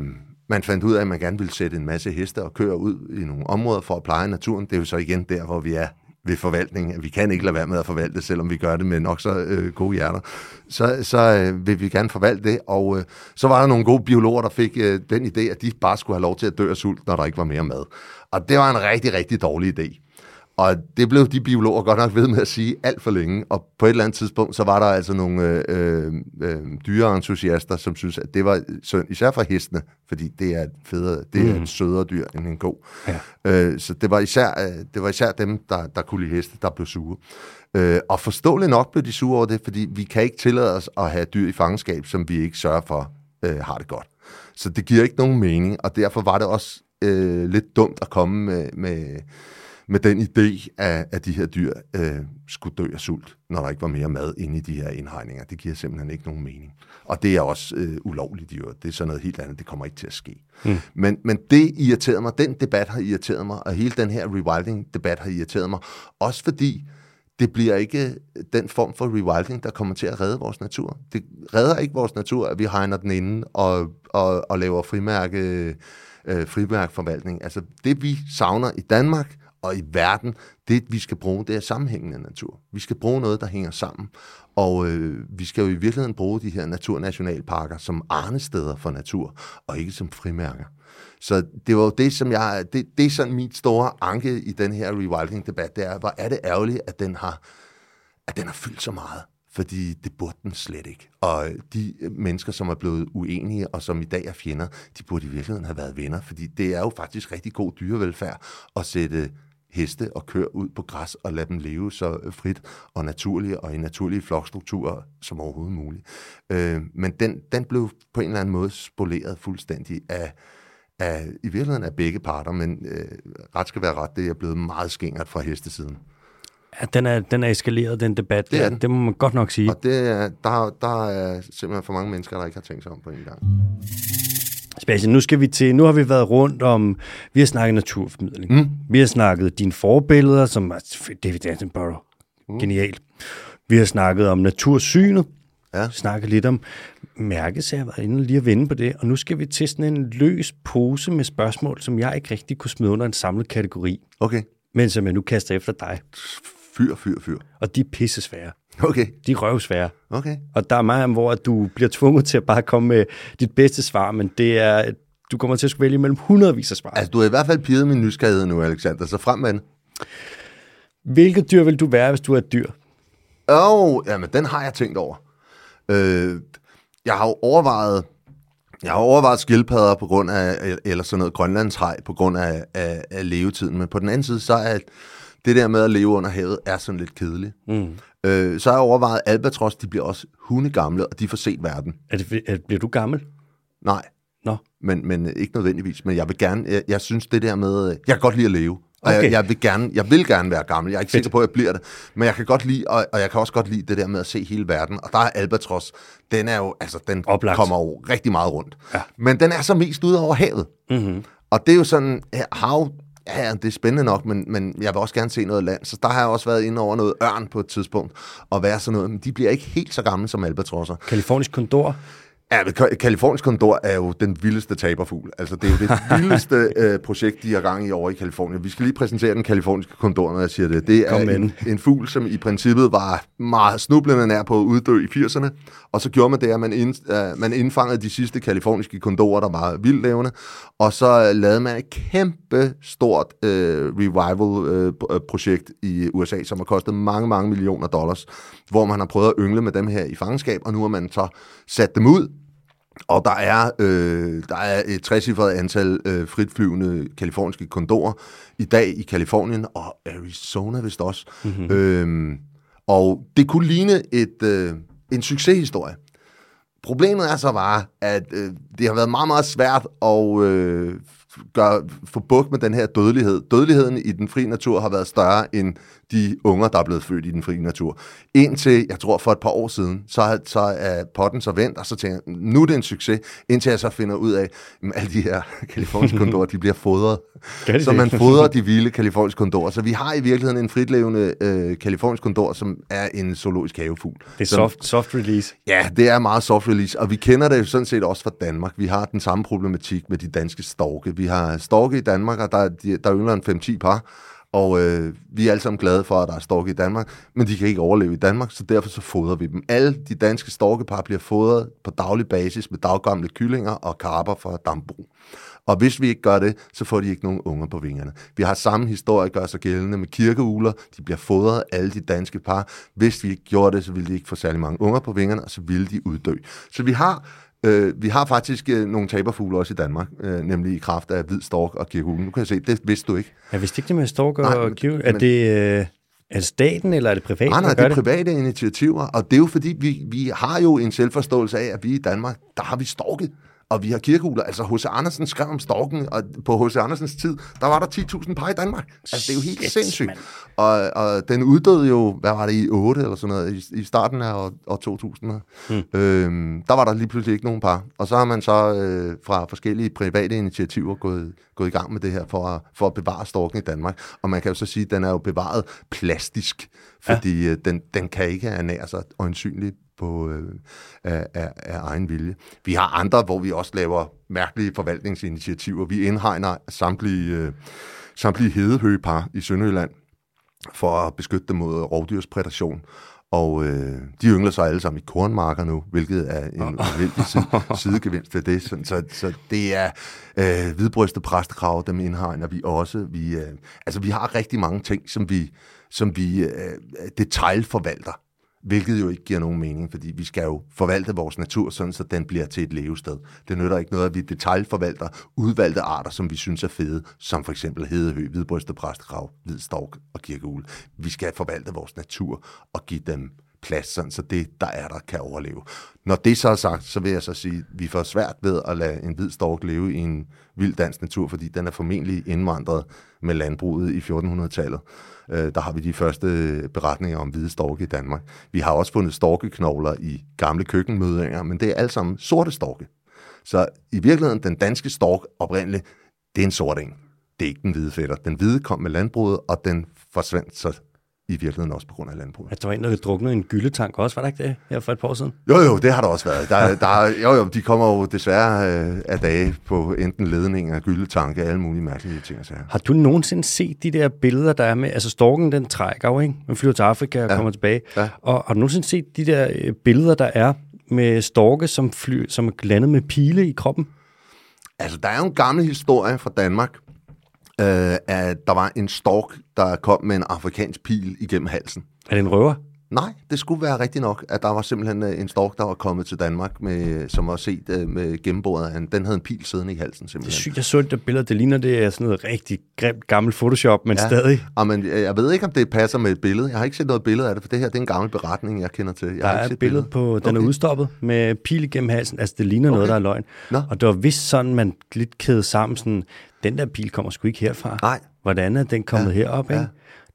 man fandt ud af, at man gerne ville sætte en masse heste og køre ud i nogle områder for at pleje naturen. Det er jo så igen der, hvor vi er ved forvaltning. Vi kan ikke lade være med at forvalte, selvom vi gør det med nok så øh, gode hjerter. Så, så øh, vil vi gerne forvalte det, og øh, så var der nogle gode biologer, der fik øh, den idé, at de bare skulle have lov til at dø af sult, når der ikke var mere mad. Og det var en rigtig, rigtig dårlig idé. Og det blev de biologer godt nok ved med at sige alt for længe. Og på et eller andet tidspunkt, så var der altså nogle øh, øh, dyreentusiaster, som synes, at det var synd, især for hestene, fordi det er, federe, det er mm. et sødere dyr end en god. Ja. Øh, så det var, især, øh, det var især dem, der, der kunne lide heste, der blev sure. Øh, og forståeligt nok blev de sure over det, fordi vi kan ikke tillade os at have dyr i fangenskab, som vi ikke sørger for øh, har det godt. Så det giver ikke nogen mening, og derfor var det også øh, lidt dumt at komme med... med med den idé, at, at de her dyr øh, skulle dø af sult, når der ikke var mere mad inde i de her indhegninger. Det giver simpelthen ikke nogen mening. Og det er også øh, ulovligt i Det er sådan noget helt andet. Det kommer ikke til at ske. Mm. Men, men det irriterede mig. Den debat har irriteret mig, og hele den her rewilding-debat har irriteret mig. Også fordi det bliver ikke den form for rewilding, der kommer til at redde vores natur. Det redder ikke vores natur, at vi hegner den inde og, og, og laver frimærke, øh, frimærkforvaltning. Altså det, vi savner i Danmark, og i verden, det vi skal bruge, det er sammenhængende natur. Vi skal bruge noget, der hænger sammen. Og øh, vi skal jo i virkeligheden bruge de her naturnationalparker som arnesteder for natur, og ikke som frimærker. Så det var jo det, som jeg, det, det er sådan mit store anke i den her rewilding-debat, det er, hvor er det ærgerligt, at den har, at den har fyldt så meget fordi det burde den slet ikke. Og de mennesker, som er blevet uenige, og som i dag er fjender, de burde i virkeligheden have været venner, fordi det er jo faktisk rigtig god dyrevelfærd at sætte heste og køre ud på græs og lade dem leve så frit og naturligt og i naturlige flokstrukturer som overhovedet muligt. Øh, men den, den blev på en eller anden måde spoleret fuldstændig af, af i virkeligheden af begge parter, men øh, ret skal være ret, det er blevet meget skængert fra hestesiden. Ja, den er, den er eskaleret, den debat. Det, er den. det må man godt nok sige. Og det er, der, der er simpelthen for mange mennesker, der ikke har tænkt sig om på en gang. Sebastian, nu skal vi til, nu har vi været rundt om, vi har snakket naturformidling. Mm. Vi har snakket dine forbilleder, som er David Attenborough. Mm. Genialt. Vi har snakket om natursynet. Ja. Snakket lidt om mærkesager. Jeg har været inde lige at vende på det. Og nu skal vi til sådan en løs pose med spørgsmål, som jeg ikke rigtig kunne smide under en samlet kategori. Okay. Men som jeg nu kaster efter dig. Fyr, fyr, fyr. Og de er pissesvære. Okay. De er røvsvære. Okay. Og der er meget, hvor at du bliver tvunget til at bare komme med dit bedste svar, men det er, du kommer til at skulle vælge mellem hundredvis af svar. Altså, du har i hvert fald pirret min nysgerrighed nu, Alexander, så frem med den. Hvilket dyr vil du være, hvis du er et dyr? Åh, oh, jamen, den har jeg tænkt over. Øh, jeg har jo overvejet, jeg har overvejet skildpadder på grund af, eller sådan noget grønlandshej på grund af, af, af levetiden, men på den anden side, så er det der med at leve under havet, er sådan lidt kedeligt. Mm. Øh, så har jeg overvejet, at albatros, de bliver også hundegamle, og de får set verden. Er det, er, bliver du gammel? Nej, Nå. men, men ikke nødvendigvis. Men jeg vil gerne, jeg, jeg synes det der med, jeg kan godt lide at leve. Og Okay. jeg, jeg, vil gerne, jeg vil gerne være gammel. Jeg er ikke sikker på, at jeg bliver det. Men jeg kan godt lide, og, og jeg kan også godt lide det der med at se hele verden. Og der er Albatros, den er jo, altså, den Oplagt. kommer jo rigtig meget rundt. Ja. Men den er så mest ude over havet. Mm-hmm. Og det er jo sådan, hav, ja, det er spændende nok, men, men jeg vil også gerne se noget land. Så der har jeg også været inde over noget ørn på et tidspunkt, og være sådan noget. Men de bliver ikke helt så gamle som albatrosser. Kalifornisk kondor? Ja, men Ka- Kalifornisk kondor er jo den vildeste taberfugl. Altså, det er jo det vildeste øh, projekt, de har gang i over i Kalifornien. Vi skal lige præsentere den kaliforniske kondor, når jeg siger det. Det er en, en fugl, som i princippet var meget snublende nær på at uddø i 80'erne. Og så gjorde man det, at man, ind, øh, man indfangede de sidste kaliforniske kondorer, der var vildlevende. Og så øh, lavede man et kæmpe stort øh, revival-projekt i USA, som har kostet mange, mange millioner dollars, hvor man har prøvet at yngle med dem her i fangenskab, og nu har man så sat dem ud og der er, øh, der er et trecifret antal øh, fritflyvende kaliforniske kondorer i dag i Kalifornien, og Arizona vist også. Mm-hmm. Øhm, og det kunne ligne et, øh, en succeshistorie. Problemet er så bare, at øh, det har været meget, meget svært at øh, gøre, få bukt med den her dødelighed. Dødeligheden i den frie natur har været større end de unger, der er blevet født i den frie natur. Indtil, jeg tror for et par år siden, så, har- så er potten så vendt, og så tænker jeg, nu er det en succes, indtil jeg så finder ud af, at alle de her kaliforniske kondorer, de bliver fodret. Så man fodrer de vilde kaliforniske kondorer. Så vi har i virkeligheden en fritlevende øh, kalifornisk kondor, som er en zoologisk havefugl. Det er som- soft, soft release. Ja, det er meget soft release, og vi kender det jo sådan set også fra Danmark. Vi har den samme problematik med de danske storke. Vi har storke i Danmark, og der, er de- der yngler en 5-10 par, og øh, vi er alle sammen glade for, at der er storke i Danmark, men de kan ikke overleve i Danmark, så derfor så fodrer vi dem. Alle de danske storkepar bliver fodret på daglig basis med daggamle kyllinger og karper fra dambrug. Og hvis vi ikke gør det, så får de ikke nogen unger på vingerne. Vi har samme historie, gør sig gældende med kirkeugler. De bliver fodret, alle de danske par. Hvis vi ikke gjorde det, så ville de ikke få særlig mange unger på vingerne, og så ville de uddø. Så vi har, øh, vi har faktisk øh, nogle taberfugle også i Danmark, øh, nemlig i kraft af hvid stork og kirkeuglen. Nu kan jeg se, det vidste du ikke. Jeg vidste ikke det med Nej, og. Er men- det, øh, er det staten, eller er det privat? Nej, nej, det er private initiativer, og det er jo fordi, vi, vi har jo en selvforståelse af, at vi i Danmark, der har vi storket, og vi har kirkeugler. Altså, H.C. Andersen skrev om storken, og på H.C. Andersens tid, der var der 10.000 par i Danmark. Altså, det er jo helt Shit, sindssygt. Og, og den uddøde jo, hvad var det, i 8 eller sådan noget, i, i starten af år, år 2000. Hmm. Øhm, der var der lige pludselig ikke nogen par. Og så har man så øh, fra forskellige private initiativer gået, gået i gang med det her for at, for at bevare storken i Danmark. Og man kan jo så sige, at den er jo bevaret plastisk, fordi ja. den, den kan ikke ernære sig øjensynligt på, øh, af, af, af egen vilje. Vi har andre, hvor vi også laver mærkelige forvaltningsinitiativer. Vi indhegner samtlige, øh, samtlige hedehøgepar i Sønderjylland for at beskytte dem mod rovdyrspredation. Og øh, de yngler sig alle sammen i kornmarker nu, hvilket er en vældig side, sidegevinst ved det. Så, så, så det er øh, hvidbrystet præstekrav, dem indhegner vi også. Vi, øh, altså, vi har rigtig mange ting, som vi, som vi øh, detaljforvalter. Hvilket jo ikke giver nogen mening, fordi vi skal jo forvalte vores natur, sådan så den bliver til et levested. Det nytter ikke noget, at vi detaljforvalter udvalgte arter, som vi synes er fede, som for eksempel hedehø, hvidbrystet præstekrav, hvid stork og kirkeugle. Vi skal forvalte vores natur og give dem plads, sådan så det, der er der, kan overleve. Når det så er sagt, så vil jeg så sige, at vi får svært ved at lade en hvid stork leve i en vild dansk natur, fordi den er formentlig indvandret med landbruget i 1400-tallet. Øh, der har vi de første øh, beretninger om hvide storke i Danmark. Vi har også fundet storkeknogler i gamle køkkenmødringer, men det er alt sammen sorte storke. Så i virkeligheden, den danske stork oprindeligt, det er en sort eng. Det er ikke den hvide fætter. Den hvide kom med landbruget, og den forsvandt så i virkeligheden også på grund af landbruget. Altså, der var en, der druknede en gyldetank også, var der ikke det her for et par år siden? Jo, jo, det har der også været. Der, der, jo, jo, de kommer jo desværre øh, af dage på enten ledninger, gyldetanke og alle mulige mærkelige ting. Så. Har du nogensinde set de der billeder, der er med, altså storken, den trækker jo, ikke? Man flyver til Afrika og ja. kommer tilbage. Ja. Og har du nogensinde set de der øh, billeder, der er med storke, som, fly, som er landet med pile i kroppen? Altså, der er jo en gammel historie fra Danmark, øh, at der var en stork, der kom med en afrikansk pil igennem halsen. Er det en røver? Nej, det skulle være rigtigt nok, at der var simpelthen øh, en stork, der var kommet til Danmark, med, som var set uh, med gennembordet. Den havde en pil siddende i halsen simpelthen. Det er sygt, jeg så det billede, det ligner det er sådan noget rigtig grimt gammelt Photoshop, men ja. stadig. Ja, men øh, jeg ved ikke, om det passer med et billede. Jeg har ikke set noget billede af det, for det her det er en gammel beretning, jeg kender til. Jeg der er et billede på, den okay. er udstoppet med pil igennem halsen. Altså, det ligner okay. noget, der er løgn. Nå. Og det var vist sådan, man lidt kædede sammen sådan, den der pil kommer sgu ikke herfra. Nej. Hvordan er den kommet ja. herop, ikke? Ja.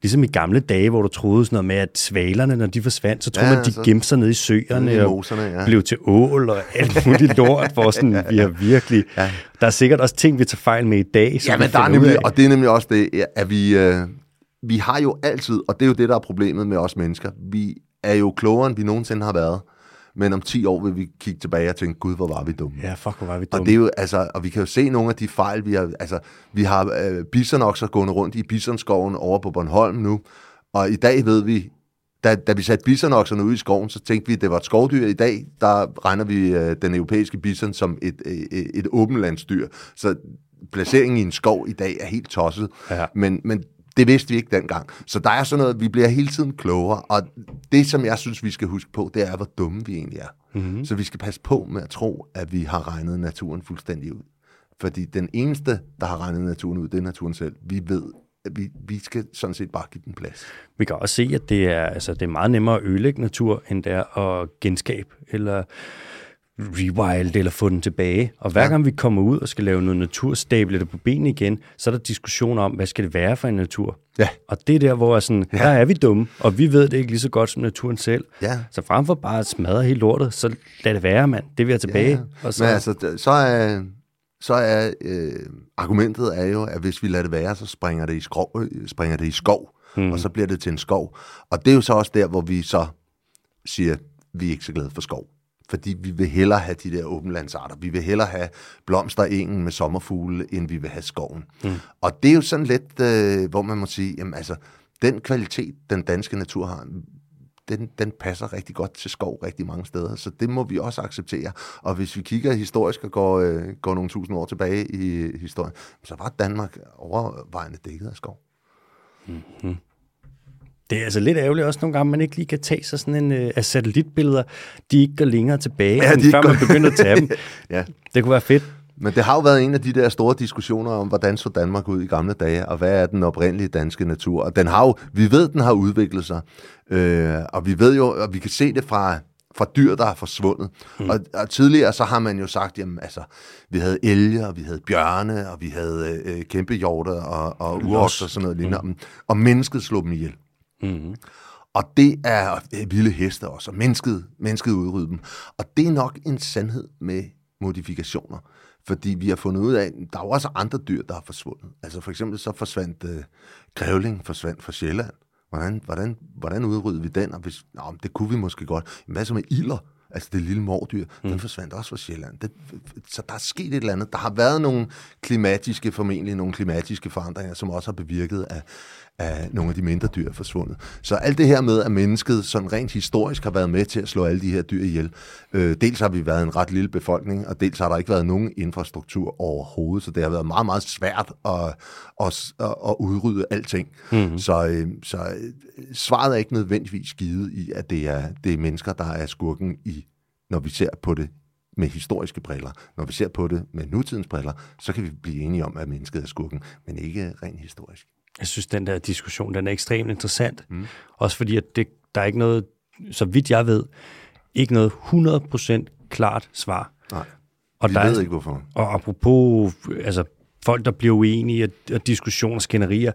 Ligesom i gamle dage, hvor du troede sådan noget med, at svalerne, når de forsvandt, så troede ja, man, de så... gemte sig nede i søerne i moserne, ja. og blev til ål og alt muligt lort, for sådan, ja, ja. vi har virkelig... Ja. Der er sikkert også ting, vi tager fejl med i dag. Ja, men der er nemlig, og det er nemlig også det, at vi, øh, vi har jo altid, og det er jo det, der er problemet med os mennesker, vi er jo klogere, end vi nogensinde har været men om 10 år vil vi kigge tilbage og tænke, gud, hvor var vi dumme. Ja, fuck, hvor var vi dumme. Og, det er jo, altså, og vi kan jo se nogle af de fejl, vi har, altså, vi har øh, bisonokser gående rundt i bisonskoven over på Bornholm nu, og i dag ved vi, da, da vi satte bisonokserne ud i skoven, så tænkte vi, at det var et skovdyr. I dag, der regner vi øh, den europæiske bison som et, et, øh, et åbenlandsdyr. Så placeringen i en skov i dag er helt tosset. Ja. Men, men det vidste vi ikke dengang. Så der er sådan noget, vi bliver hele tiden klogere, og det, som jeg synes, vi skal huske på, det er, hvor dumme vi egentlig er. Mm-hmm. Så vi skal passe på med at tro, at vi har regnet naturen fuldstændig ud. Fordi den eneste, der har regnet naturen ud, det er naturen selv. Vi ved, at vi, vi skal sådan set bare give den plads. Vi kan også se, at det er, altså, det er meget nemmere at ødelægge natur, end det er at genskabe, eller rewild eller få den tilbage. Og hver ja. gang vi kommer ud og skal lave noget naturstable på benene igen, så er der diskussioner om, hvad skal det være for en natur? Ja. Og det er der, hvor er sådan, ja. her er vi dumme, og vi ved det ikke lige så godt som naturen selv. Ja. Så frem for bare at smadre helt lortet, så lad det være, mand. Det vil jeg tilbage. Ja. Og så... Men altså, så er, så er øh, argumentet er jo, at hvis vi lader det være, så springer det i skov, øh, springer det i skov hmm. og så bliver det til en skov. Og det er jo så også der, hvor vi så siger, vi er ikke så glade for skov fordi vi vil hellere have de der åbenlandsarter. Vi vil hellere have blomsterengen med sommerfugle, end vi vil have skoven. Mm. Og det er jo sådan lidt, øh, hvor man må sige, jamen altså, den kvalitet, den danske natur har, den, den passer rigtig godt til skov rigtig mange steder, så det må vi også acceptere. Og hvis vi kigger historisk og går, øh, går nogle tusind år tilbage i historien, så var Danmark overvejende dækket af skov. Mm-hmm. Det er altså lidt ærgerligt også nogle gange, man ikke lige kan tage sig sådan en uh, af satellitbilleder, de ikke går længere tilbage, ja, de før går... man begynder at tage dem. ja. Det kunne være fedt. Men det har jo været en af de der store diskussioner om, hvordan så Danmark ud i gamle dage, og hvad er den oprindelige danske natur. Og den har jo, vi ved, den har udviklet sig, øh, og vi ved jo, og vi kan se det fra, fra dyr, der er forsvundet. Mm. Og, og tidligere så har man jo sagt, jamen altså, vi havde elge, og vi havde bjørne, og vi havde øh, kæmpe hjorter og, og urokser og sådan noget lignende, mm. og mennesket slog dem ihjel. Mm-hmm. Og det er vilde heste også, og mennesket, mennesket udrydde dem. Og det er nok en sandhed med modifikationer. Fordi vi har fundet ud af, at der er jo også andre dyr, der er forsvundet. Altså for eksempel så forsvandt øh, grævling forsvandt fra Sjælland. Hvordan, hvordan, hvordan udrydde vi den? Og hvis, nå, det kunne vi måske godt. Hvad så med ilder? altså det lille mordyr, mm. den forsvandt også fra Sjælland. Det, så der er sket et eller andet. Der har været nogle klimatiske, formentlig nogle klimatiske forandringer, som også har bevirket, at, at nogle af de mindre dyr er forsvundet. Så alt det her med, at mennesket sådan rent historisk har været med til at slå alle de her dyr ihjel. Øh, dels har vi været en ret lille befolkning, og dels har der ikke været nogen infrastruktur overhovedet, så det har været meget, meget svært at, at, at udrydde alting. Mm. Så, øh, så øh, svaret er ikke nødvendigvis givet i, at det er, det er mennesker, der er skurken i når vi ser på det med historiske briller. Når vi ser på det med nutidens briller, så kan vi blive enige om, at mennesket er skurken, men ikke rent historisk. Jeg synes, den der diskussion, den er ekstremt interessant. Mm. Også fordi, at det, der er ikke noget, så vidt jeg ved, ikke noget 100% klart svar. Nej, og vi der ved er, ikke hvorfor. Og apropos altså, folk, der bliver uenige, og, og diskussioner, skænderier,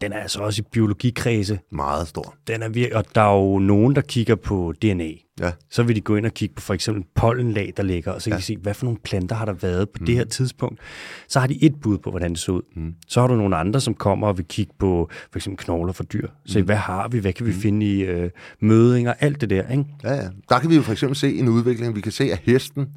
den er altså også i biologikredse. Meget stor. Den er vir- og der er jo nogen, der kigger på DNA. Ja. Så vil de gå ind og kigge på for eksempel pollenlag, der ligger, og så kan ja. de se, hvad for nogle planter har der været på mm. det her tidspunkt. Så har de et bud på, hvordan det så ud. Mm. Så har du nogle andre, som kommer og vil kigge på for eksempel knogler for dyr. Se, mm. hvad har vi? Hvad kan vi mm. finde i øh, mødinger? Alt det der, ikke? Ja, ja. Der kan vi jo for eksempel se en udvikling. Vi kan se, at hesten,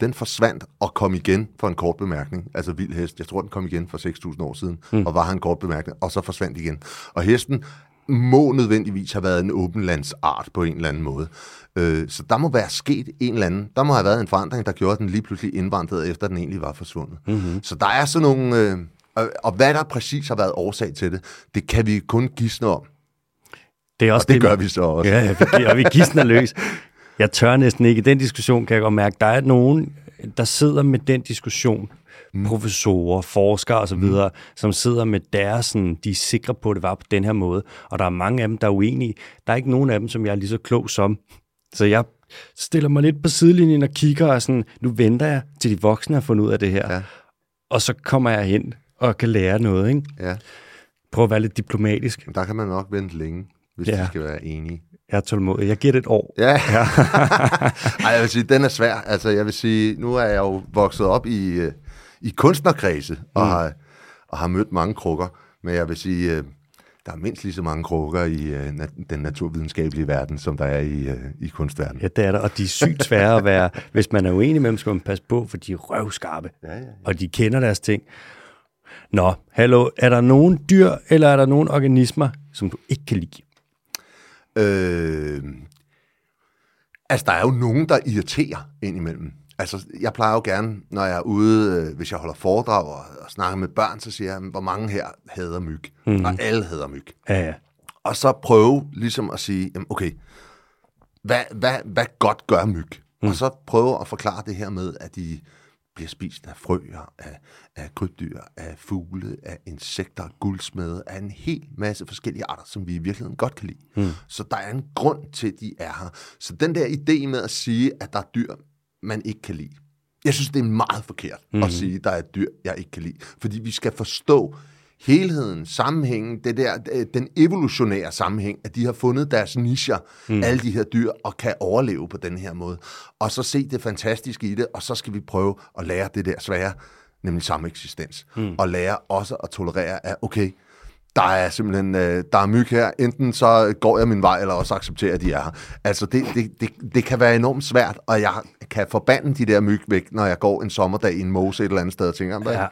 den forsvandt og kom igen for en kort bemærkning. Altså vild hest. Jeg tror, den kom igen for 6.000 år siden, mm. og var han en kort bemærkning, og så forsvandt igen. Og hesten må nødvendigvis have været en åbenlandsart på en eller anden måde. Øh, så der må være sket en eller anden, der må have været en forandring, der gjorde, at den lige pludselig indvandrede, efter den egentlig var forsvundet. Mm-hmm. Så der er sådan nogle, øh, og, og hvad der præcis har været årsag til det, det kan vi kun gisne om. Det er også og det, det gør vi så også. Ja, vi, og vi gisner løs. Jeg tør næsten ikke. I den diskussion kan jeg godt mærke, der er nogen, der sidder med den diskussion, mm. professorer, forskere osv., mm. som sidder med deres, sådan, de er sikre på, at det var på den her måde. Og der er mange af dem, der er uenige. Der er ikke nogen af dem, som jeg er lige så klog som. Så jeg stiller mig lidt på sidelinjen og kigger, og sådan, nu venter jeg, til de voksne har fundet ud af det her. Ja. Og så kommer jeg hen og kan lære noget. Ikke? Ja. Prøv at være lidt diplomatisk. Der kan man nok vente længe, hvis ja. de skal være enige. Jeg er tålmodig. Jeg giver det et år. Ja. ja. Ej, jeg vil sige, den er svær. Altså, jeg vil sige, nu er jeg jo vokset op i, øh, i kunstnerkredse, og, mm. har, og har mødt mange krukker. Men jeg vil sige, øh, der er mindst lige så mange krukker i øh, den naturvidenskabelige verden, som der er i, i kunstverdenen. Ja, det er der, og de er sygt svære at være. Hvis man er uenig med dem, skal man passe på, for de er røvskarpe, ja, ja, ja. og de kender deres ting. Nå, hallo, er der nogen dyr, eller er der nogen organismer, som du ikke kan lide? Øh, altså, der er jo nogen, der irriterer indimellem. Altså, jeg plejer jo gerne, når jeg er ude, øh, hvis jeg holder foredrag og, og snakker med børn, så siger jeg, hvor mange her hader myg. Mm. Og alle hader myg. Ja, ja. Og så prøve ligesom at sige, jamen, okay, hvad, hvad, hvad godt gør myg? Mm. Og så prøve at forklare det her med, at de bliver spist af frøer, af, af krybdyr, af fugle, af insekter, guldsmede, af en hel masse forskellige arter, som vi i virkeligheden godt kan lide. Mm. Så der er en grund til, at de er her. Så den der idé med at sige, at der er dyr, man ikke kan lide, jeg synes, det er meget forkert mm. at hmm. sige, at der er dyr, jeg ikke kan lide. Fordi vi skal forstå, helheden, sammenhængen, det der, den evolutionære sammenhæng, at de har fundet deres nischer, mm. alle de her dyr, og kan overleve på den her måde. Og så se det fantastiske i det, og så skal vi prøve at lære det der svære, nemlig samme eksistens. Mm. Og lære også at tolerere, at okay, der er simpelthen øh, der er myg her. Enten så går jeg min vej, eller også accepterer, at de er her. Altså, det, det, det, det kan være enormt svært, og jeg kan forbande de der myg væk, når jeg går en sommerdag i en mose et eller andet sted og tænker, ja.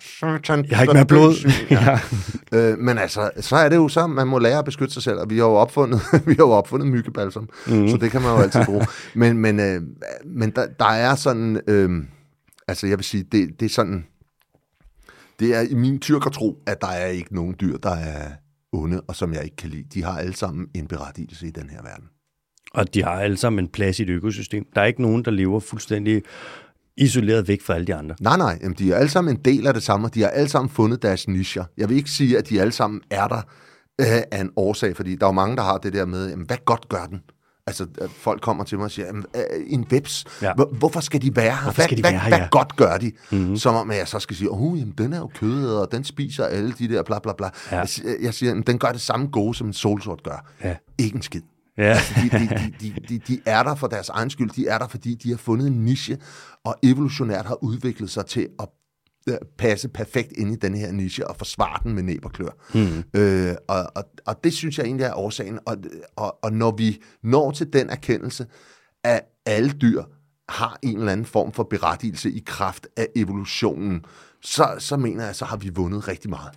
jeg har ikke mere blod. ja. øh, men altså, så er det jo så, man må lære at beskytte sig selv, og vi har jo opfundet, vi har jo opfundet myggebalsam, mm. så det kan man jo altid bruge. Men, men, øh, men der, der er sådan, øh, altså jeg vil sige, det, det er sådan, det er i min tyrkertro, at der er ikke nogen dyr, der er onde, og som jeg ikke kan lide. De har alle sammen en berettigelse i den her verden. Og de har alle sammen en plads i et økosystem. Der er ikke nogen, der lever fuldstændig isoleret væk fra alle de andre. Nej, nej. Jamen, de er alle sammen en del af det samme, de har alle sammen fundet deres nischer. Jeg vil ikke sige, at de alle sammen er der øh, af en årsag, fordi der er jo mange, der har det der med, jamen, hvad godt gør den? Altså, folk kommer til mig og siger, øh, en webs, ja. hvorfor skal de være her? Skal de hvad, hvad, ja. hvad godt gør de? Mm-hmm. Som om jeg så skal sige, oh, jamen, den er jo kødet, og den spiser alle de der bla bla bla. Ja. Jeg, jeg siger, den gør det samme gode, som en solsort gør. Ja. Ikke en skid. Ja. Altså, de, de, de, de, de er der for deres egen skyld. De er der, fordi de har fundet en niche, og evolutionært har udviklet sig til at passe perfekt ind i den her niche og forsvare den med næb og klør. Mm. Øh, og, og, og det synes jeg egentlig er årsagen. Og, og, og når vi når til den erkendelse, at alle dyr har en eller anden form for berettigelse i kraft af evolutionen, så, så mener jeg, så har vi vundet rigtig meget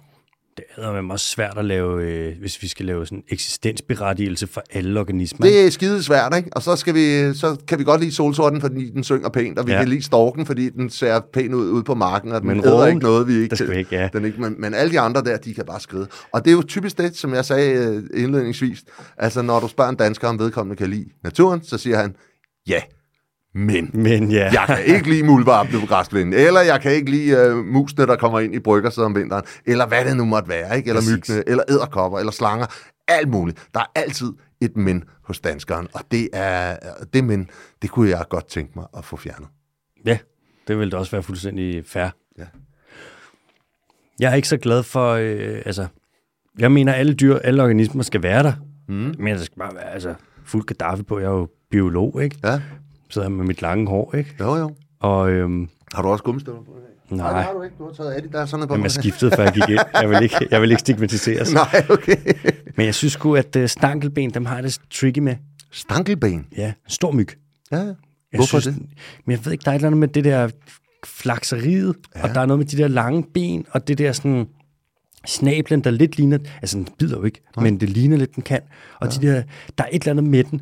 det er også svært at lave, øh, hvis vi skal lave sådan eksistensberettigelse for alle organismer. Det er skide svært, ikke? Og så, skal vi, så kan vi godt lide solsorten, fordi den synger pænt, og vi ja. kan lide storken, fordi den ser pænt ud ude på marken, og den men æder ikke noget, vi ikke... Det ikke, ja. den ikke men, men alle de andre der, de kan bare skride. Og det er jo typisk det, som jeg sagde øh, indledningsvis. Altså, når du spørger en dansker, om vedkommende kan lide naturen, så siger han, ja, men, Men ja. jeg kan ikke lide muldvarpene på græsplænen, eller jeg kan ikke lide uh, musene, der kommer ind i brygger om vinteren, eller hvad det nu måtte være, ikke? eller Præcis. myggene, eller æderkopper, eller slanger, alt muligt. Der er altid et men hos danskeren, og det er det men, det kunne jeg godt tænke mig at få fjernet. Ja, det ville da også være fuldstændig fair. Ja. Jeg er ikke så glad for, øh, altså, jeg mener, alle dyr, alle organismer skal være der. Mm. Men der skal bare være altså, fuld Gaddafi på. Jeg er jo biolog, ikke? Ja, Sidder med mit lange hår, ikke? jo jo. Og øhm, Har du også gummistøvler på i dag? nej, det har du ikke. Du har taget Adi, der er sådan noget på. jamen, jeg skiftede, før jeg gik ind. Jeg vil ikke, jeg vil ikke stigmatiseres. Nej, okay. Men jeg synes sgu, at uh, stankelben, dem har jeg det tricky med. Stankelben. Ja, stor myg. Ja, Jeg Hvorfor synes, det? Men jeg ved ikke, der er et eller andet med det der flakseriet, ja. og der er noget med de der lange ben, og det der sådan snablen, der lidt ligner, altså den bider jo ikke, Nej. men det ligner lidt, den kan. Og ja. de der, der er et eller andet med den.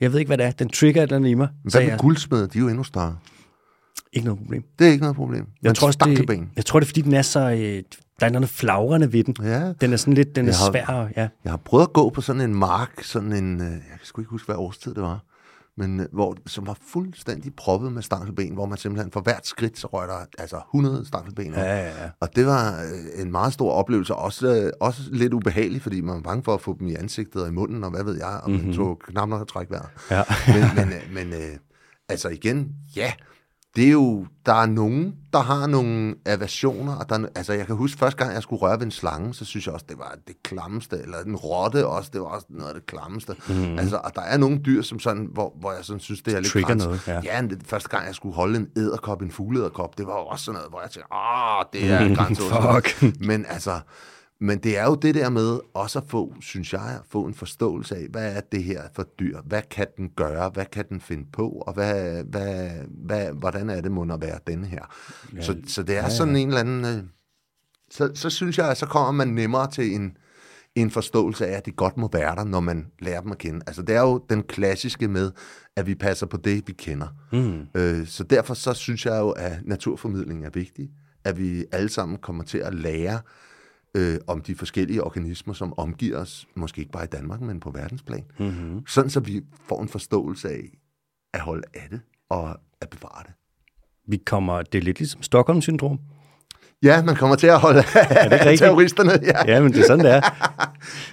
Jeg ved ikke, hvad det er. Den trigger et eller andet i mig. Hvad med jeg, guldsmede? De er jo endnu større. ikke noget problem. Det er ikke noget problem. Jeg tror, også, det, jeg tror, det er, fordi den er så... Øh, der er noget flagrende ved den. Ja. Den er sådan lidt, den er Jeg har- svær. Ja. Jeg har prøvet at gå på sådan en mark, sådan en, øh, jeg kan sgu ikke huske, hvad årstid det var, men øh, hvor, som var fuldstændig proppet med stankelben, hvor man simpelthen for hvert skridt, så røg der altså 100 stankelben. Ja, ja, ja. Og det var øh, en meget stor oplevelse, også, øh, også lidt ubehagelig, fordi man var bange for at få dem i ansigtet og i munden, og hvad ved jeg, og mm-hmm. man tog knap nok at trække vejret. Ja. men men, men øh, altså igen, ja, det er jo, der er nogen, der har nogle aversioner, og der, er- altså jeg kan huske første gang, jeg skulle røre ved en slange, så synes jeg også, det var det klammeste, eller en rotte også, det var også noget af det klammeste. Mm. Altså, og der er nogle dyr, som sådan, hvor, hvor jeg sådan synes, det er lidt Trigger træls. noget, ja. ja. det, første gang, jeg skulle holde en æderkop, en fugleæderkop, det var også sådan noget, hvor jeg tænkte, ah, det er grænseoverskridende. Fuck. Men altså, men det er jo det der med også at få, synes jeg, at få en forståelse af, hvad er det her for dyr? Hvad kan den gøre? Hvad kan den finde på? Og hvad, hvad, hvad, hvordan er det må at være den her? Ja, så, så det er ja, sådan en eller anden... Øh, så, så synes jeg, at så kommer man nemmere til en, en forståelse af, at det godt må være der, når man lærer dem at kende. Altså det er jo den klassiske med, at vi passer på det, vi kender. Mm. Øh, så derfor så synes jeg jo, at naturformidling er vigtig. At vi alle sammen kommer til at lære øh, om de forskellige organismer, som omgiver os, måske ikke bare i Danmark, men på verdensplan. Mm-hmm. Sådan så vi får en forståelse af at holde af det og at bevare det. Vi kommer, det er lidt ligesom Stockholm-syndrom. Ja, man kommer til at holde af rigtigt? terroristerne. Ja. Ja, men det er sådan, det er.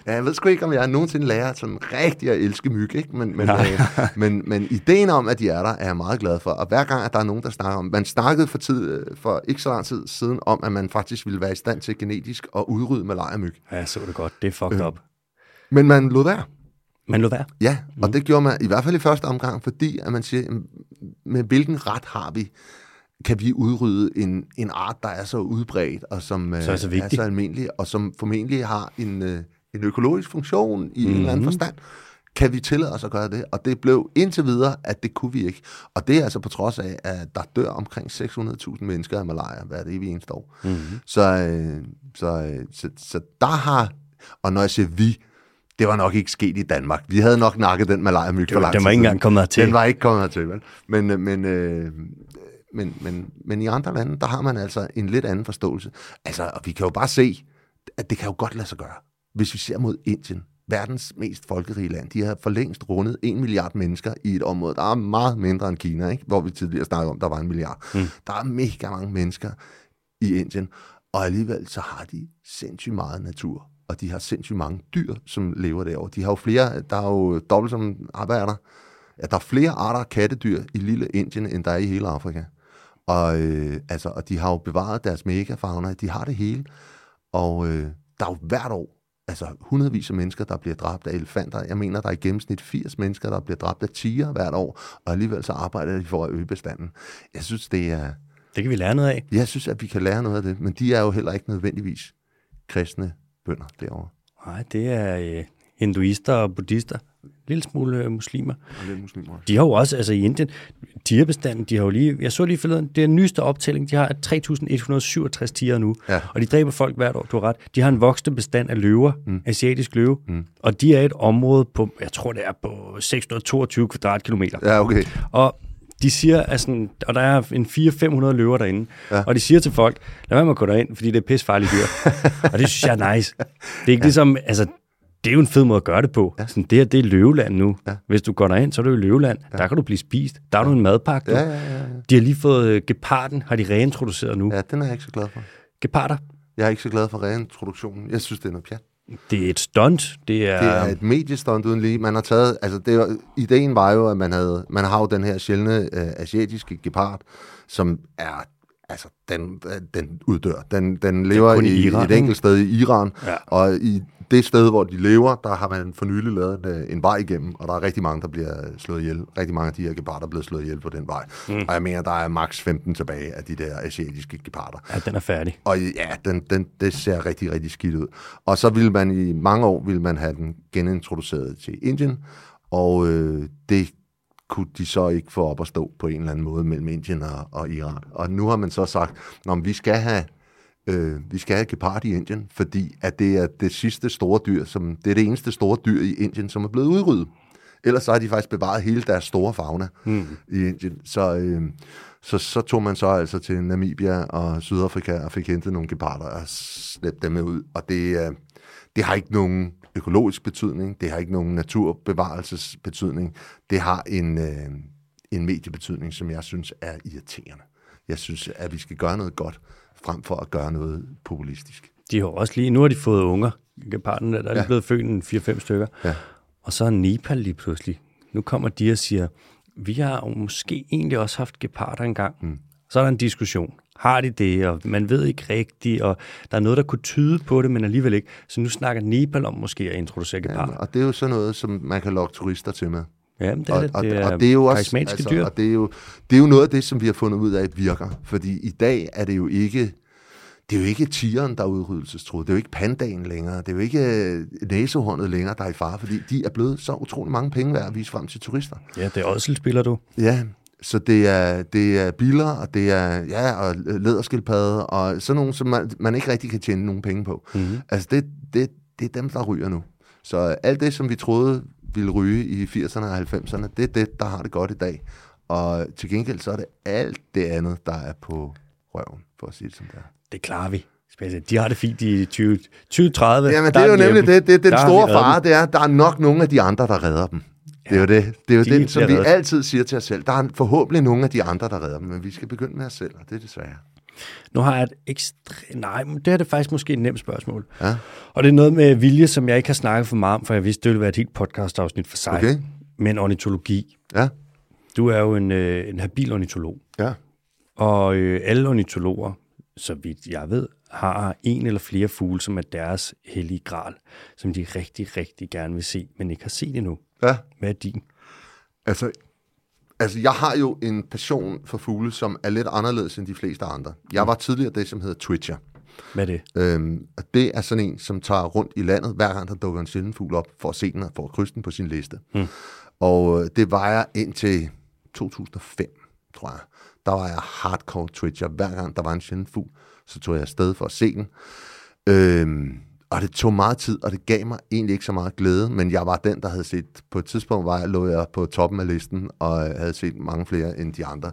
Ja, jeg ved sgu ikke, om jeg nogensinde lærer sådan rigtig at elske myg, ikke? Men, men, øh, men, men ideen om, at de er der, er jeg meget glad for. Og hver gang, at der er nogen, der snakker om... Man snakkede for, tid, øh, for ikke så lang tid siden om, at man faktisk ville være i stand til genetisk at udrydde malaria-myg. Ja, jeg så det godt. Det er fucked Øh. up. Men man lod være. Men lad være. Ja, og det gjorde man i hvert fald i første omgang, fordi at man siger, med hvilken ret har vi, kan vi udrydde en, en art, der er så udbredt, og som øh, Så er så er så almindelig, og som formentlig har en, øh, en økologisk funktion i mm-hmm. en eller anden forstand. Kan vi tillade os at gøre det? Og det blev indtil videre, at det kunne vi ikke. Og det er altså på trods af, at der dør omkring 600.000 mennesker af malaria hvert evig eneste år. Mm-hmm. Så, øh, så, øh, så, så der har, og når jeg siger vi, det var nok ikke sket i Danmark. Vi havde nok nakket den malaria-myg for var- lang den var ikke engang kommet hertil. Den var ikke kommet hertil, vel? Men, øh, men, øh, men, men, men i andre lande, der har man altså en lidt anden forståelse. Altså, og vi kan jo bare se, at det kan jo godt lade sig gøre. Hvis vi ser mod Indien, verdens mest folkerige land, de har for længst rundet en milliard mennesker i et område, der er meget mindre end Kina, ikke? hvor vi tidligere snakkede om, der var en milliard. Mm. Der er mega mange mennesker i Indien, og alligevel så har de sindssygt meget natur, og de har sindssygt mange dyr, som lever derovre. De har jo flere, der er jo dobbelt som, ah, hvad er der? Ja, der er flere arter af kattedyr i lille Indien, end der er i hele Afrika. Og, øh, altså, og de har jo bevaret deres megafauna, de har det hele. Og øh, der er jo hvert år altså hundredvis af mennesker, der bliver dræbt af elefanter. Jeg mener, der er i gennemsnit 80 mennesker, der bliver dræbt af tiger hvert år, og alligevel så arbejder de for at øge bestanden. Jeg synes, det er, Det kan vi lære noget af. jeg synes, at vi kan lære noget af det, men de er jo heller ikke nødvendigvis kristne bønder derovre. Nej, det er øh, hinduister og buddhister. En lille smule øh, muslimer. Og lidt muslimer. også. De har jo også, altså i Indien, tigerbestanden, de har jo lige, jeg så lige forleden, det er den nyeste optælling, de har 3.167 tiger nu, Ja. og de dræber folk hvert år, du har ret. De har en voksende bestand af løver, mm. asiatisk løve, mm. og de er et område på, jeg tror det er på 622 kvadratkilometer. Ja, okay. Og de siger, at sådan, og der er en 400-500 løver derinde, ja. og de siger til folk, lad være med at gå derind, fordi det er pissefarlige dyr. og det synes jeg er nice. Det er ikke ja. ligesom, altså, det er jo en fed måde at gøre det på. Ja. Sådan, det her, det er løveland nu. Ja. Hvis du går derind, så er det jo løveland. Ja. Der kan du blive spist. Der er du en madpakke. Ja, ja, ja, ja. De har lige fået uh, geparden, har de reintroduceret nu. Ja. Ja, den er jeg ikke så glad for. Geparder, Jeg er ikke så glad for reintroduktionen. Jeg synes, det er noget pjat. det er et stunt. Det er, Det er et mediestunt uden lige. Man har taget, altså det var, ideen var jo, at man havde, man har jo den her sjældne øh, asiatiske gepard, som er altså, den, den uddør. Den, den lever i, i Iran, et enkelt sted i Iran, Ja. og i det sted, hvor de lever, der har man for nylig lavet en, øh, en vej igennem, og der er rigtig mange, der bliver slået ihjel. Rigtig mange af de her geparder er blevet slået ihjel på den vej. Mm. Og jeg mener, der er maks 15 tilbage af de der asiatiske geparder. Ja, den er færdig. Og ja, den, den, det ser rigtig, rigtig skidt ud. Og så ville man i mange år ville man have den genintroduceret til Indien, og øh, det kunne de så ikke få op at stå på en eller anden måde mellem Indien og, og Iran. Og nu har man så sagt, at vi skal have øh, vi skal have gepard i Indien, fordi at det er det sidste store dyr, som, det er det eneste store dyr i Indien, som er blevet udryddet. Ellers så har de faktisk bevaret hele deres store fauna mm. i Indien. Så, øh, så, så tog man så altså til Namibia og Sydafrika og fik hentet nogle geparder og slæbt dem med ud. Og det, øh, det har ikke nogen økologisk betydning, det har ikke nogen naturbevarelsesbetydning, det har en, øh, en mediebetydning, som jeg synes er irriterende. Jeg synes, at vi skal gøre noget godt, frem for at gøre noget populistisk. De har også lige, nu har de fået unger. Geparden der, der er ja. Ja. blevet født en 4-5 stykker. Ja. Og så er Nepal lige pludselig. Nu kommer de og siger, vi har jo måske egentlig også haft geparder engang. Mm. Så er der en diskussion. Har de det, og man ved ikke rigtigt, og der er noget, der kunne tyde på det, men alligevel ikke. Så nu snakker Nepal om måske at introducere geparder. Og det er jo sådan noget, som man kan lokke turister til med. Ja, det er, og, det, og, det er, og det er jo også karismatiske altså, dyr. og det er jo det er jo noget af det som vi har fundet ud af virker, fordi i dag er det jo ikke det er jo ikke tigeren, der er udryddelsestruet. Det er jo ikke pandaen længere. Det er jo ikke øh, næsehornet længere, der er i fare, fordi de er blevet så utrolig mange penge værd at vise frem til turister. Ja, det er også spiller du. Ja, så det er, det er biler, og det er ja, og læderskildpadde, og sådan nogle, som man, man ikke rigtig kan tjene nogen penge på. Mm-hmm. Altså, det, det, det er dem, der ryger nu. Så alt det, som vi troede ville ryge i 80'erne og 90'erne, det er det, der har det godt i dag. Og til gengæld, så er det alt det andet, der er på røven, for at sige det som det er. Det klarer vi. De har det fint i 20, 2030. Jamen, det er jo nemlig det. Det er den store fare, det er, at der er nok nogle af de andre, der redder dem. Det er jo det, det, er jo De det som vi reddet. altid siger til os selv. Der er forhåbentlig nogle af de andre, der redder dem, men vi skal begynde med os selv, og det er desværre. Nu har jeg et ekstra... Nej, men det er det faktisk måske et nemt spørgsmål. Ja. Og det er noget med vilje, som jeg ikke har snakket for meget om, for jeg vidste, det ville være et helt podcast-afsnit for sig. Okay. Men ornitologi. Ja, Du er jo en, øh, en habil ornitolog. ja. Og øh, alle ornitologer, så vidt jeg ved, har en eller flere fugle, som er deres hellige gral, som de rigtig, rigtig gerne vil se, men ikke har set endnu. ja. Hvad er din? Altså, altså, jeg har jo en passion for fugle, som er lidt anderledes end de fleste andre. Jeg var tidligere det, som hedder Twitcher. Hvad er det? Øhm, og det er sådan en, som tager rundt i landet, hver gang der dukker en sjælden fugl op, for at se den og for at krydse den på sin liste. Mm. Og øh, det var jeg indtil 2005, tror jeg. Der var jeg hardcore Twitcher. Hver gang der var en sjælden fugl, så tog jeg afsted for at se den. Øhm, og det tog meget tid, og det gav mig egentlig ikke så meget glæde, men jeg var den, der havde set, på et tidspunkt var jeg, lå jeg på toppen af listen, og havde set mange flere end de andre.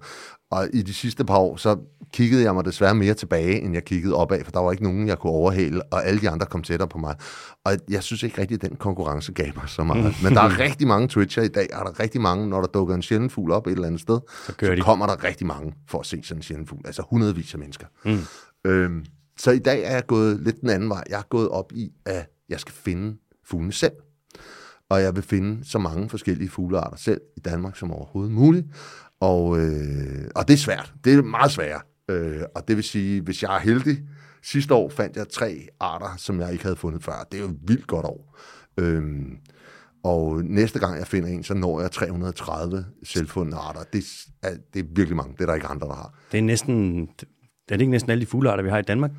Og i de sidste par år, så kiggede jeg mig desværre mere tilbage, end jeg kiggede opad, for der var ikke nogen, jeg kunne overhale, og alle de andre kom tættere på mig. Og jeg synes ikke rigtig, at den konkurrence gav mig så meget. Men der er rigtig mange Twitcher i dag, og der er rigtig mange, når der dukker en sjælden fugl op et eller andet sted, så, så kommer der rigtig mange for at se sådan en sjælden fugl. Altså hundredvis af mennesker. Mm. Øhm, så i dag er jeg gået lidt den anden vej. Jeg er gået op i, at jeg skal finde fuglene selv. Og jeg vil finde så mange forskellige fuglearter selv i Danmark som overhovedet muligt. Og, øh, og det er svært. Det er meget svært. Øh, og det vil sige, hvis jeg er heldig, sidste år fandt jeg tre arter, som jeg ikke havde fundet før. Det er jo et vildt godt år. Øh, og næste gang jeg finder en, så når jeg 330 selvfundne arter. Det er, det er virkelig mange. Det er der ikke andre, der har. Det er næsten... Er det ikke næsten alle de fuglearter, vi har i Danmark?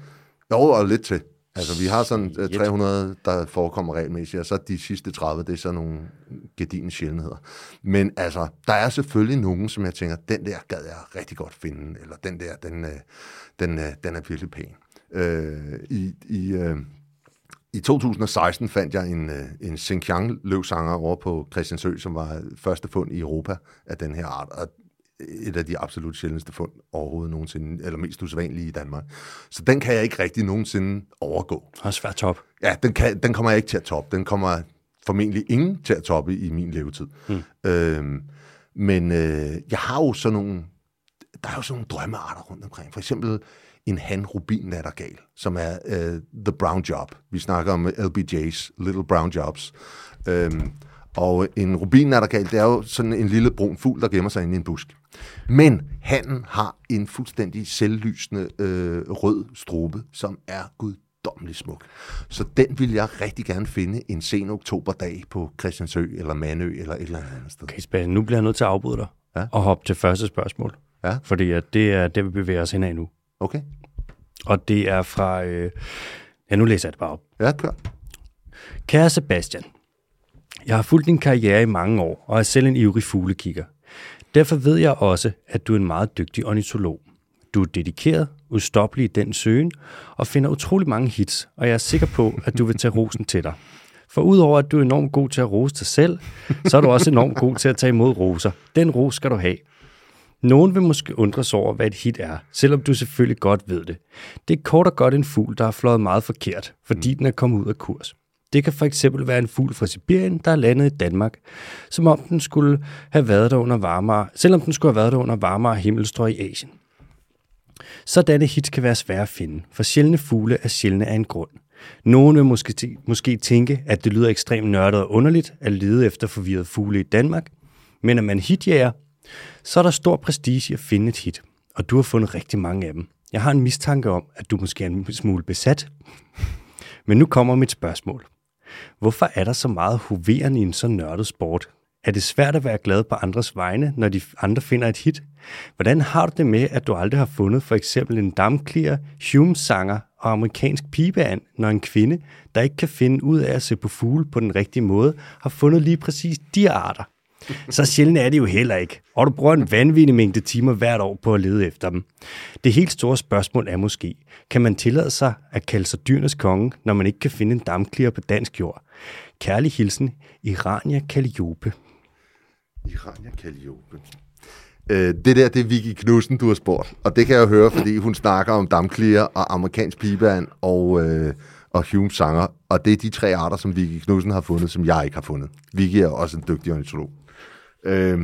Jo, og lidt til. Altså, vi har sådan øh, 300, der forekommer regelmæssigt, og så de sidste 30, det er sådan nogle gedine sjældenheder. Men altså, der er selvfølgelig nogen, som jeg tænker, den der gad jeg rigtig godt finde, eller den der, den, øh, den, øh, den er virkelig pæn. Øh, I i, øh, i 2016 fandt jeg en, øh, en Xinjiang løvsanger over på Christiansø, som var første fund i Europa af den her art, og et af de absolut sjældneste fund overhovedet nogensinde, eller mest usædvanlige i Danmark. Så den kan jeg ikke rigtig nogensinde overgå. Er svært top. Ja, den, kan, den kommer jeg ikke til at toppe. Den kommer formentlig ingen til at toppe i min levetid. Mm. Øhm, men øh, jeg har jo sådan nogle, der er jo sådan nogle drømmearter rundt omkring. For eksempel en han rubin nattergal, som er øh, The Brown Job. Vi snakker om LBJ's, Little Brown Jobs. Øhm, Og en rubinattergal, det er jo sådan en lille brun fugl, der gemmer sig inde i en busk. Men hannen har en fuldstændig selvlysende øh, rød strobe, som er guddommelig smuk. Så den vil jeg rigtig gerne finde en sen oktoberdag på Christiansø eller Manø eller et eller andet sted. Okay, Sebastian, nu bliver jeg nødt til at afbryde dig Ja. og hoppe til første spørgsmål. Ja. Fordi at det er det, vi bevæger os hen af nu. Okay, Og det er fra... Øh, ja, nu læser jeg det bare op. ja, kør. Kære Sebastian, jeg har fulgt din karriere i mange år, og er selv en ivrig fuglekigger. Derfor ved jeg også, at du er en meget dygtig ornitolog. Du er dedikeret, ustoppelig i den søgen, og finder utrolig mange hits, og jeg er sikker på, at du vil tage rosen til dig. For udover at du er enormt god til at rose dig selv, så er du også enormt god til at tage imod roser. Den ros skal du have. Nogen vil måske undres over, hvad et hit er, selvom du selvfølgelig godt ved det. Det er kort og godt en fugl, der har fløjet meget forkert, fordi den er kommet ud af kurs. Det kan for eksempel være en fugl fra Sibirien, der er landet i Danmark, som om den skulle have været der under varmere, selvom den skulle have været der under varmere himmelstrøg i Asien. Sådanne hits kan være svære at finde, for sjældne fugle er sjældne af en grund. Nogen vil måske, t- måske tænke, at det lyder ekstremt nørdet og underligt at lede efter forvirrede fugle i Danmark, men når man hitjæger, så er der stor prestige i at finde et hit, og du har fundet rigtig mange af dem. Jeg har en mistanke om, at du måske er en smule besat. Men nu kommer mit spørgsmål. Hvorfor er der så meget hoveren i en så nørdet sport? Er det svært at være glad på andres vegne, når de andre finder et hit? Hvordan har du det med, at du aldrig har fundet for eksempel en damklier, Hume-sanger og amerikansk pibeand, når en kvinde, der ikke kan finde ud af at se på fugle på den rigtige måde, har fundet lige præcis de arter? Så sjældent er det jo heller ikke. Og du bruger en vanvittig mængde timer hvert år på at lede efter dem. Det helt store spørgsmål er måske, kan man tillade sig at kalde sig dyrenes konge, når man ikke kan finde en damklier på dansk jord? Kærlig hilsen, Irania Calliope. Irania Calliope. Øh, det der, det er Vicky Knudsen, du har spurgt. Og det kan jeg jo høre, fordi hun snakker om damklier og amerikansk piband og, øh, og Hume sanger. Og det er de tre arter, som Vicky Knudsen har fundet, som jeg ikke har fundet. Vicky er også en dygtig ornitolog. Øh,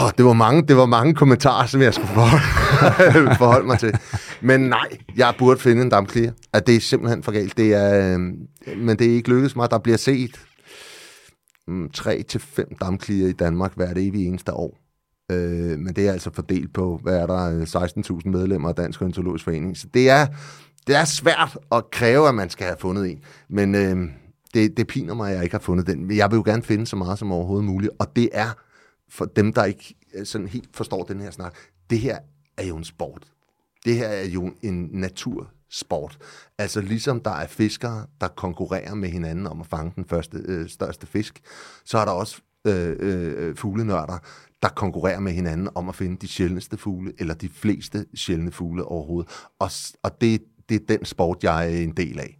oh, det, var mange, det var mange kommentarer, som jeg skulle forholde, forholde mig til. Men nej, jeg burde finde en damklier. At det er simpelthen for galt. Det er, øh, men det er ikke lykkedes mig. Der bliver set mm, tre til fem damkliger i Danmark hvert evig eneste år. Øh, men det er altså fordelt på, hvad er der, øh, 16.000 medlemmer af Dansk Ontologisk Forening. Så det er, det er svært at kræve, at man skal have fundet en. Men øh, det, det piner mig, at jeg ikke har fundet den. Men jeg vil jo gerne finde så meget som overhovedet muligt. Og det er, for dem, der ikke øh, sådan helt forstår den her snak, det her er jo en sport. Det her er jo en natursport. Altså ligesom der er fiskere, der konkurrerer med hinanden om at fange den første, øh, største fisk, så er der også øh, øh, fuglenørder, der konkurrerer med hinanden om at finde de sjældneste fugle, eller de fleste sjældne fugle overhovedet. Og, og det, det er den sport, jeg er en del af.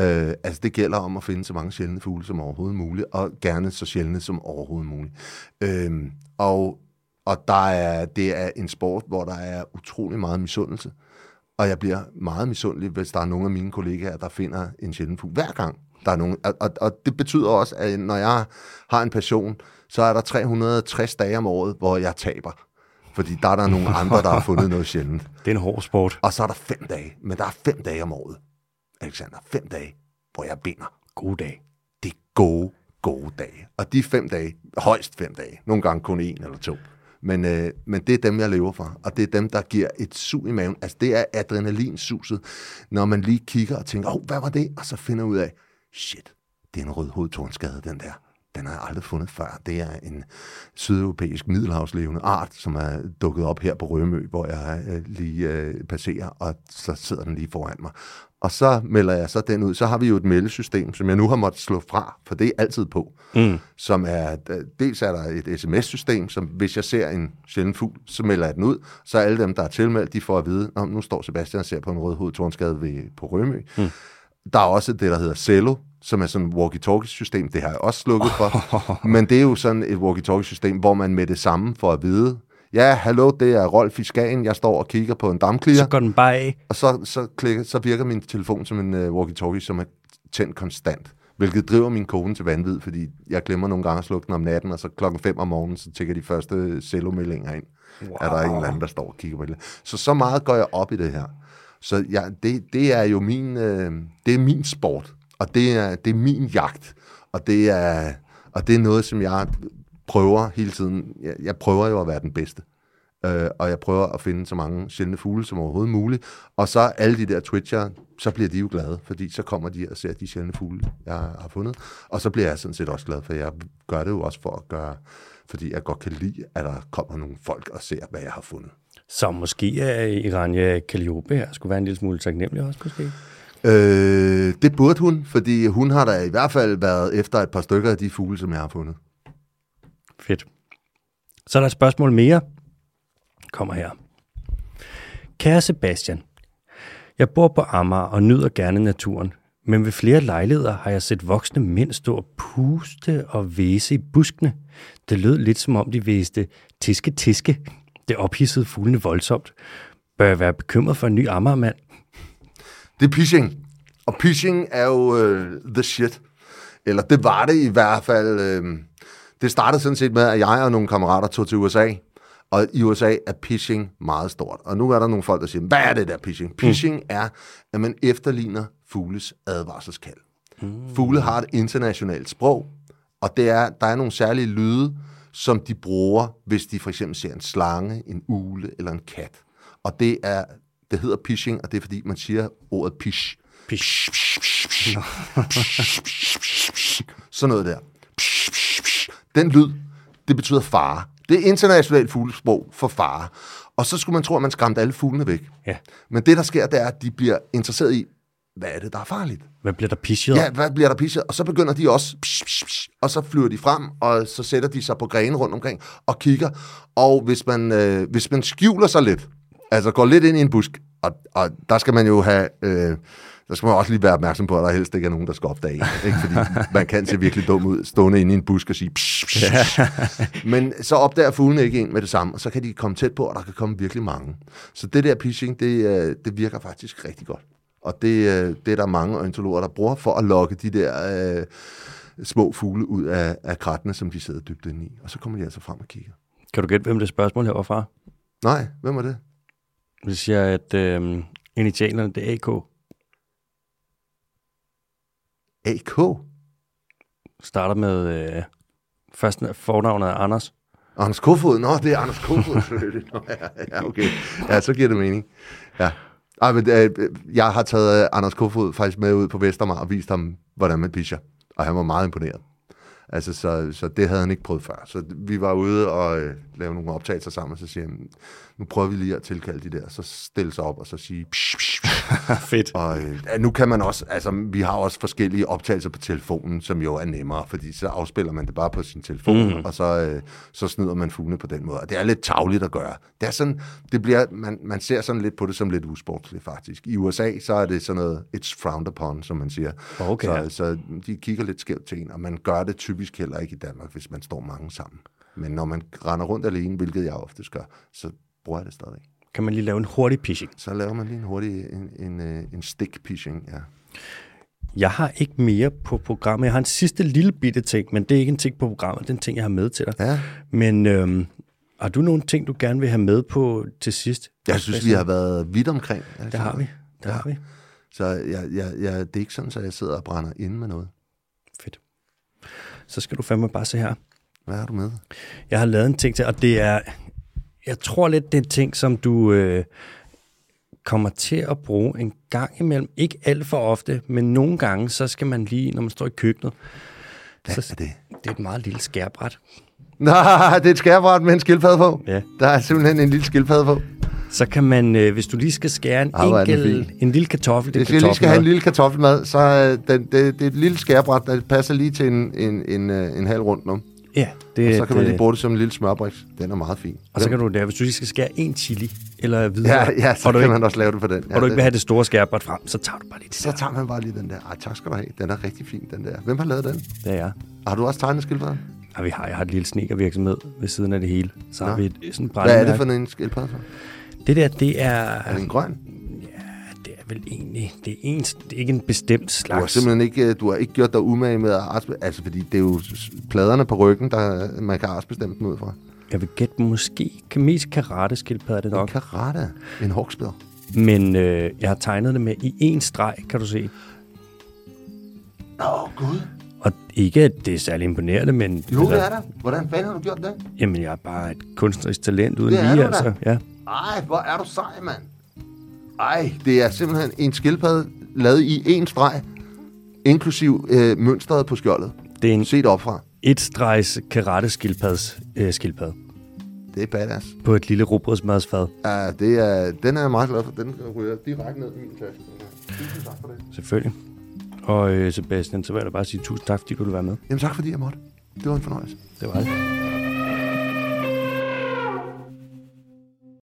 Øh, altså det gælder om at finde så mange sjældne fugle som overhovedet muligt, og gerne så sjældne som overhovedet muligt. Øh, og og der er, det er en sport, hvor der er utrolig meget misundelse. Og jeg bliver meget misundelig, hvis der er nogle af mine kollegaer, der finder en sjælden fugl hver gang. Der er nogen, og, og, og det betyder også, at når jeg har en passion, så er der 360 dage om året, hvor jeg taber. Fordi der er der nogle andre, der har fundet noget sjældent. Det er en hård sport. Og så er der fem dage, men der er fem dage om året. Alexander, fem dage, hvor jeg binder. God dag. Det er gode, gode dage. Og de fem dage, højst fem dage, nogle gange kun en eller to. Men, øh, men det er dem, jeg lever for, og det er dem, der giver et sug i maven. Altså, det er adrenalinsuset, når man lige kigger og tænker, åh, oh, hvad var det? Og så finder ud af, shit, det er en rødhovedet tornskade, den der. Den har jeg aldrig fundet før. Det er en sydeuropæisk middelhavslevende art, som er dukket op her på Rømø, hvor jeg øh, lige øh, passerer, og så sidder den lige foran mig. Og så melder jeg så den ud. Så har vi jo et meldesystem, som jeg nu har måttet slå fra, for det er altid på. Mm. Som er, øh, dels er der et sms-system, som hvis jeg ser en sjælden fugl, så melder jeg den ud. Så alle dem, der er tilmeldt, de får at vide, om nu står Sebastian og ser på en rødhoved tornskade ved, på Rømø. Mm. Der er også det, der hedder Cello, som er sådan et walkie-talkie-system. Det har jeg også slukket for. Men det er jo sådan et walkie-talkie-system, hvor man med det samme får at vide, ja, hallo, det er Rolf i Skagen, jeg står og kigger på en dammklier. Så går den bare af. Og så, så, klikker, så virker min telefon som en uh, walkie-talkie, som er tændt konstant. Hvilket driver min kone til vanvid, fordi jeg glemmer nogle gange at slukke den om natten, og så klokken 5 om morgenen, så tækker de første cellomeldinger ind. Wow. Er der en eller anden, der står og kigger på det. Så så meget går jeg op i det her. Så ja, det, det er jo min, øh, det er min sport, og det er, det er min jagt. Og det er, og det er noget, som jeg prøver hele tiden. Jeg, jeg prøver jo at være den bedste. Øh, og jeg prøver at finde så mange sjældne fugle som overhovedet muligt. Og så alle de der twitcher, så bliver de jo glade, fordi så kommer de og ser de sjældne fugle, jeg har fundet. Og så bliver jeg sådan set også glad, for jeg gør det jo også for at gøre, fordi jeg godt kan lide, at der kommer nogle folk og ser, hvad jeg har fundet. Så måske er Irania Calliope her skulle være en lille smule taknemmelig også, måske? Øh, det burde hun, fordi hun har da i hvert fald været efter et par stykker af de fugle, som jeg har fundet. Fedt. Så er der et spørgsmål mere. Kommer her. Kære Sebastian, jeg bor på Amager og nyder gerne naturen, men ved flere lejligheder har jeg set voksne mænd stå og puste og væse i buskene. Det lød lidt som om de væste tiske-tiske. Det ophissede fuglene voldsomt. Bør jeg være bekymret for en ny Amagermand? Det er pitching. Og pitching er jo øh, the shit. Eller det var det i hvert fald. Øh, det startede sådan set med, at jeg og nogle kammerater tog til USA. Og i USA er pitching meget stort. Og nu er der nogle folk, der siger, hvad er det der pitching? Pitching mm. er, at man efterligner fugles advarselskald. Mm. Fugle har et internationalt sprog, og det er, der er nogle særlige lyde, som de bruger, hvis de for eksempel ser en slange, en ule eller en kat. Og det er, det hedder pitching, og det er fordi, man siger ordet pish. Pish. Sådan noget der. Den lyd, det betyder fare. Det er internationalt fuglesprog for fare. Og så skulle man tro, at man skræmte alle fuglene væk. Ja. Men det, der sker, det er, at de bliver interesseret i, hvad er det, der er farligt? Hvad bliver der pisset? Ja, hvad bliver der pisset? Og så begynder de også, psh, psh, psh, og så flyver de frem, og så sætter de sig på grene rundt omkring og kigger. Og hvis man, øh, hvis man skjuler sig lidt, altså går lidt ind i en busk, og, og der skal man jo have... Øh, der skal man også lige være opmærksom på, at der helst ikke er nogen, der skal opdage en, ikke? Fordi man kan se virkelig dum ud, stående inde i en busk og sige psh, psh, psh. Men så opdager fuglene ikke en med det samme, og så kan de komme tæt på, og der kan komme virkelig mange. Så det der pitching, det, øh, det virker faktisk rigtig godt. Og det, øh, det er der mange ornitologer, der bruger for at lokke de der øh, små fugle ud af, af krattene, som de sidder dybt inde i. Og så kommer de altså frem og kigger. Kan du gætte, hvem det spørgsmål her var fra? Nej, hvem var det? Det siger, at øh, initialerne det er AK. AK? Starter med øh, først fornavnet af Anders. Anders Kofod? Nå, det er Anders Kofod selvfølgelig. Nå, ja, ja, okay. Ja, så giver det mening. Ja. Ej, men, øh, jeg har taget øh, Anders Kofod faktisk med ud på Vestermar og vist ham, hvordan man pitcher. Og han var meget imponeret. Altså, så, så det havde han ikke prøvet før. Så vi var ude og øh, lave nogle optagelser sammen, og så siger han, nu prøver vi lige at tilkalde de der, så stille sig op og så sige, psh, psh, psh. Fedt. Og øh, nu kan man også, altså vi har også forskellige optagelser på telefonen, som jo er nemmere, fordi så afspiller man det bare på sin telefon, mm. og så, øh, så snyder man fuglene på den måde. Og det er lidt tavligt at gøre. Det er sådan, det bliver, man, man ser sådan lidt på det som lidt usportsligt faktisk. I USA, så er det sådan noget, it's frowned upon, som man siger. Okay. Så, så de kigger lidt skævt til en, og man gør det typisk heller ikke i Danmark, hvis man står mange sammen. Men når man render rundt alene, hvilket jeg ofte gør, så bruger jeg det stadig. Kan man lige lave en hurtig pitching? Så laver man lige en hurtig en, en, øh, en stick pitching, ja. Jeg har ikke mere på programmet. Jeg har en sidste lille bitte ting, men det er ikke en ting på programmet. Det er en ting, jeg har med til dig. Ja. Men øhm, har du nogle ting, du gerne vil have med på til sidst? Jeg synes, vi har været vidt omkring. Det har vi. Det Ja. har vi. Så jeg, jeg, jeg, det er ikke sådan, at jeg sidder og brænder inde med noget. Fedt. Så skal du fandme bare se her. Hvad har du med? Jeg har lavet en ting til, og det er, jeg tror lidt, det er en ting, som du øh, kommer til at bruge en gang imellem. Ikke alt for ofte, men nogle gange, så skal man lige, når man står i køkkenet, Hvad så, er det? det er et meget lille skærbræt. Nej, det er et skærbræt med en skildpadde på. Ja. Der er simpelthen en lille skildpadde på. Så kan man, øh, hvis du lige skal skære en, Ah, enkel, en lille kartoffel, det Hvis jeg lige skal have en lille kartoffelmad, så er den, det, det er et lille skærbræt, der passer lige til en, en, en, øh, en halv rundt nu. Ja, det Og så kan man et, lige øh, bruge det som en lille smørbriks. Den er meget fin. Og så kan du der, hvis du lige skal skære en chili eller videre, Ja, ja så og kan ikke, man også lave det på den. Ja, og du ikke vil have det store skærbræt frem, så tager du bare lige det Så der. tager man bare lige den der. Ej, tak skal du have. Den er rigtig fin, den der. Hvem har lavet den? Det er jeg. Har du også tegnet skildpadden? Og vi har, jeg har et lille snekervirksomhed ved siden af det hele. Så har Nå. vi et sådan Hvad er det for en skildpadde? så? Det der, det er... Er det en grøn? Det er vel egentlig... Det er, en, det er ikke en bestemt Du har slags. simpelthen ikke, øh, du har ikke gjort dig umage med at Altså, fordi det er jo pladerne på ryggen, der man kan artsbestemme den ud fra. Jeg vil gætte måske mest karate skildpadde er det En nok. karate. En hawksbill. Men øh, jeg har tegnet det med i én streg, kan du se. Åh, oh, gud. Og ikke, at det er særlig imponerende, men... Jo, det er der. Hvordan fanden har du gjort det? Jamen, jeg er bare et kunstnerisk talent uden Det lige, altså. Ja. Ej, hvor er du sej, mand. Ej, det er simpelthen en skildpadde lavet i en streg, inklusiv øh, mønstret på skjoldet. Det er en Set opfra. et stregs karate skildpads øh, skildpad Det er badass. på et lille robrødsmadsfad. Ja, det er, den er jeg meget glad for. Den ryger direkte ned i min taske. Tusind tak for det. Selvfølgelig. Og øh, Sebastian, så vil jeg da bare sige tusind tak, fordi du ville være med. Jamen tak fordi jeg måtte. Det var en fornøjelse. Det var det.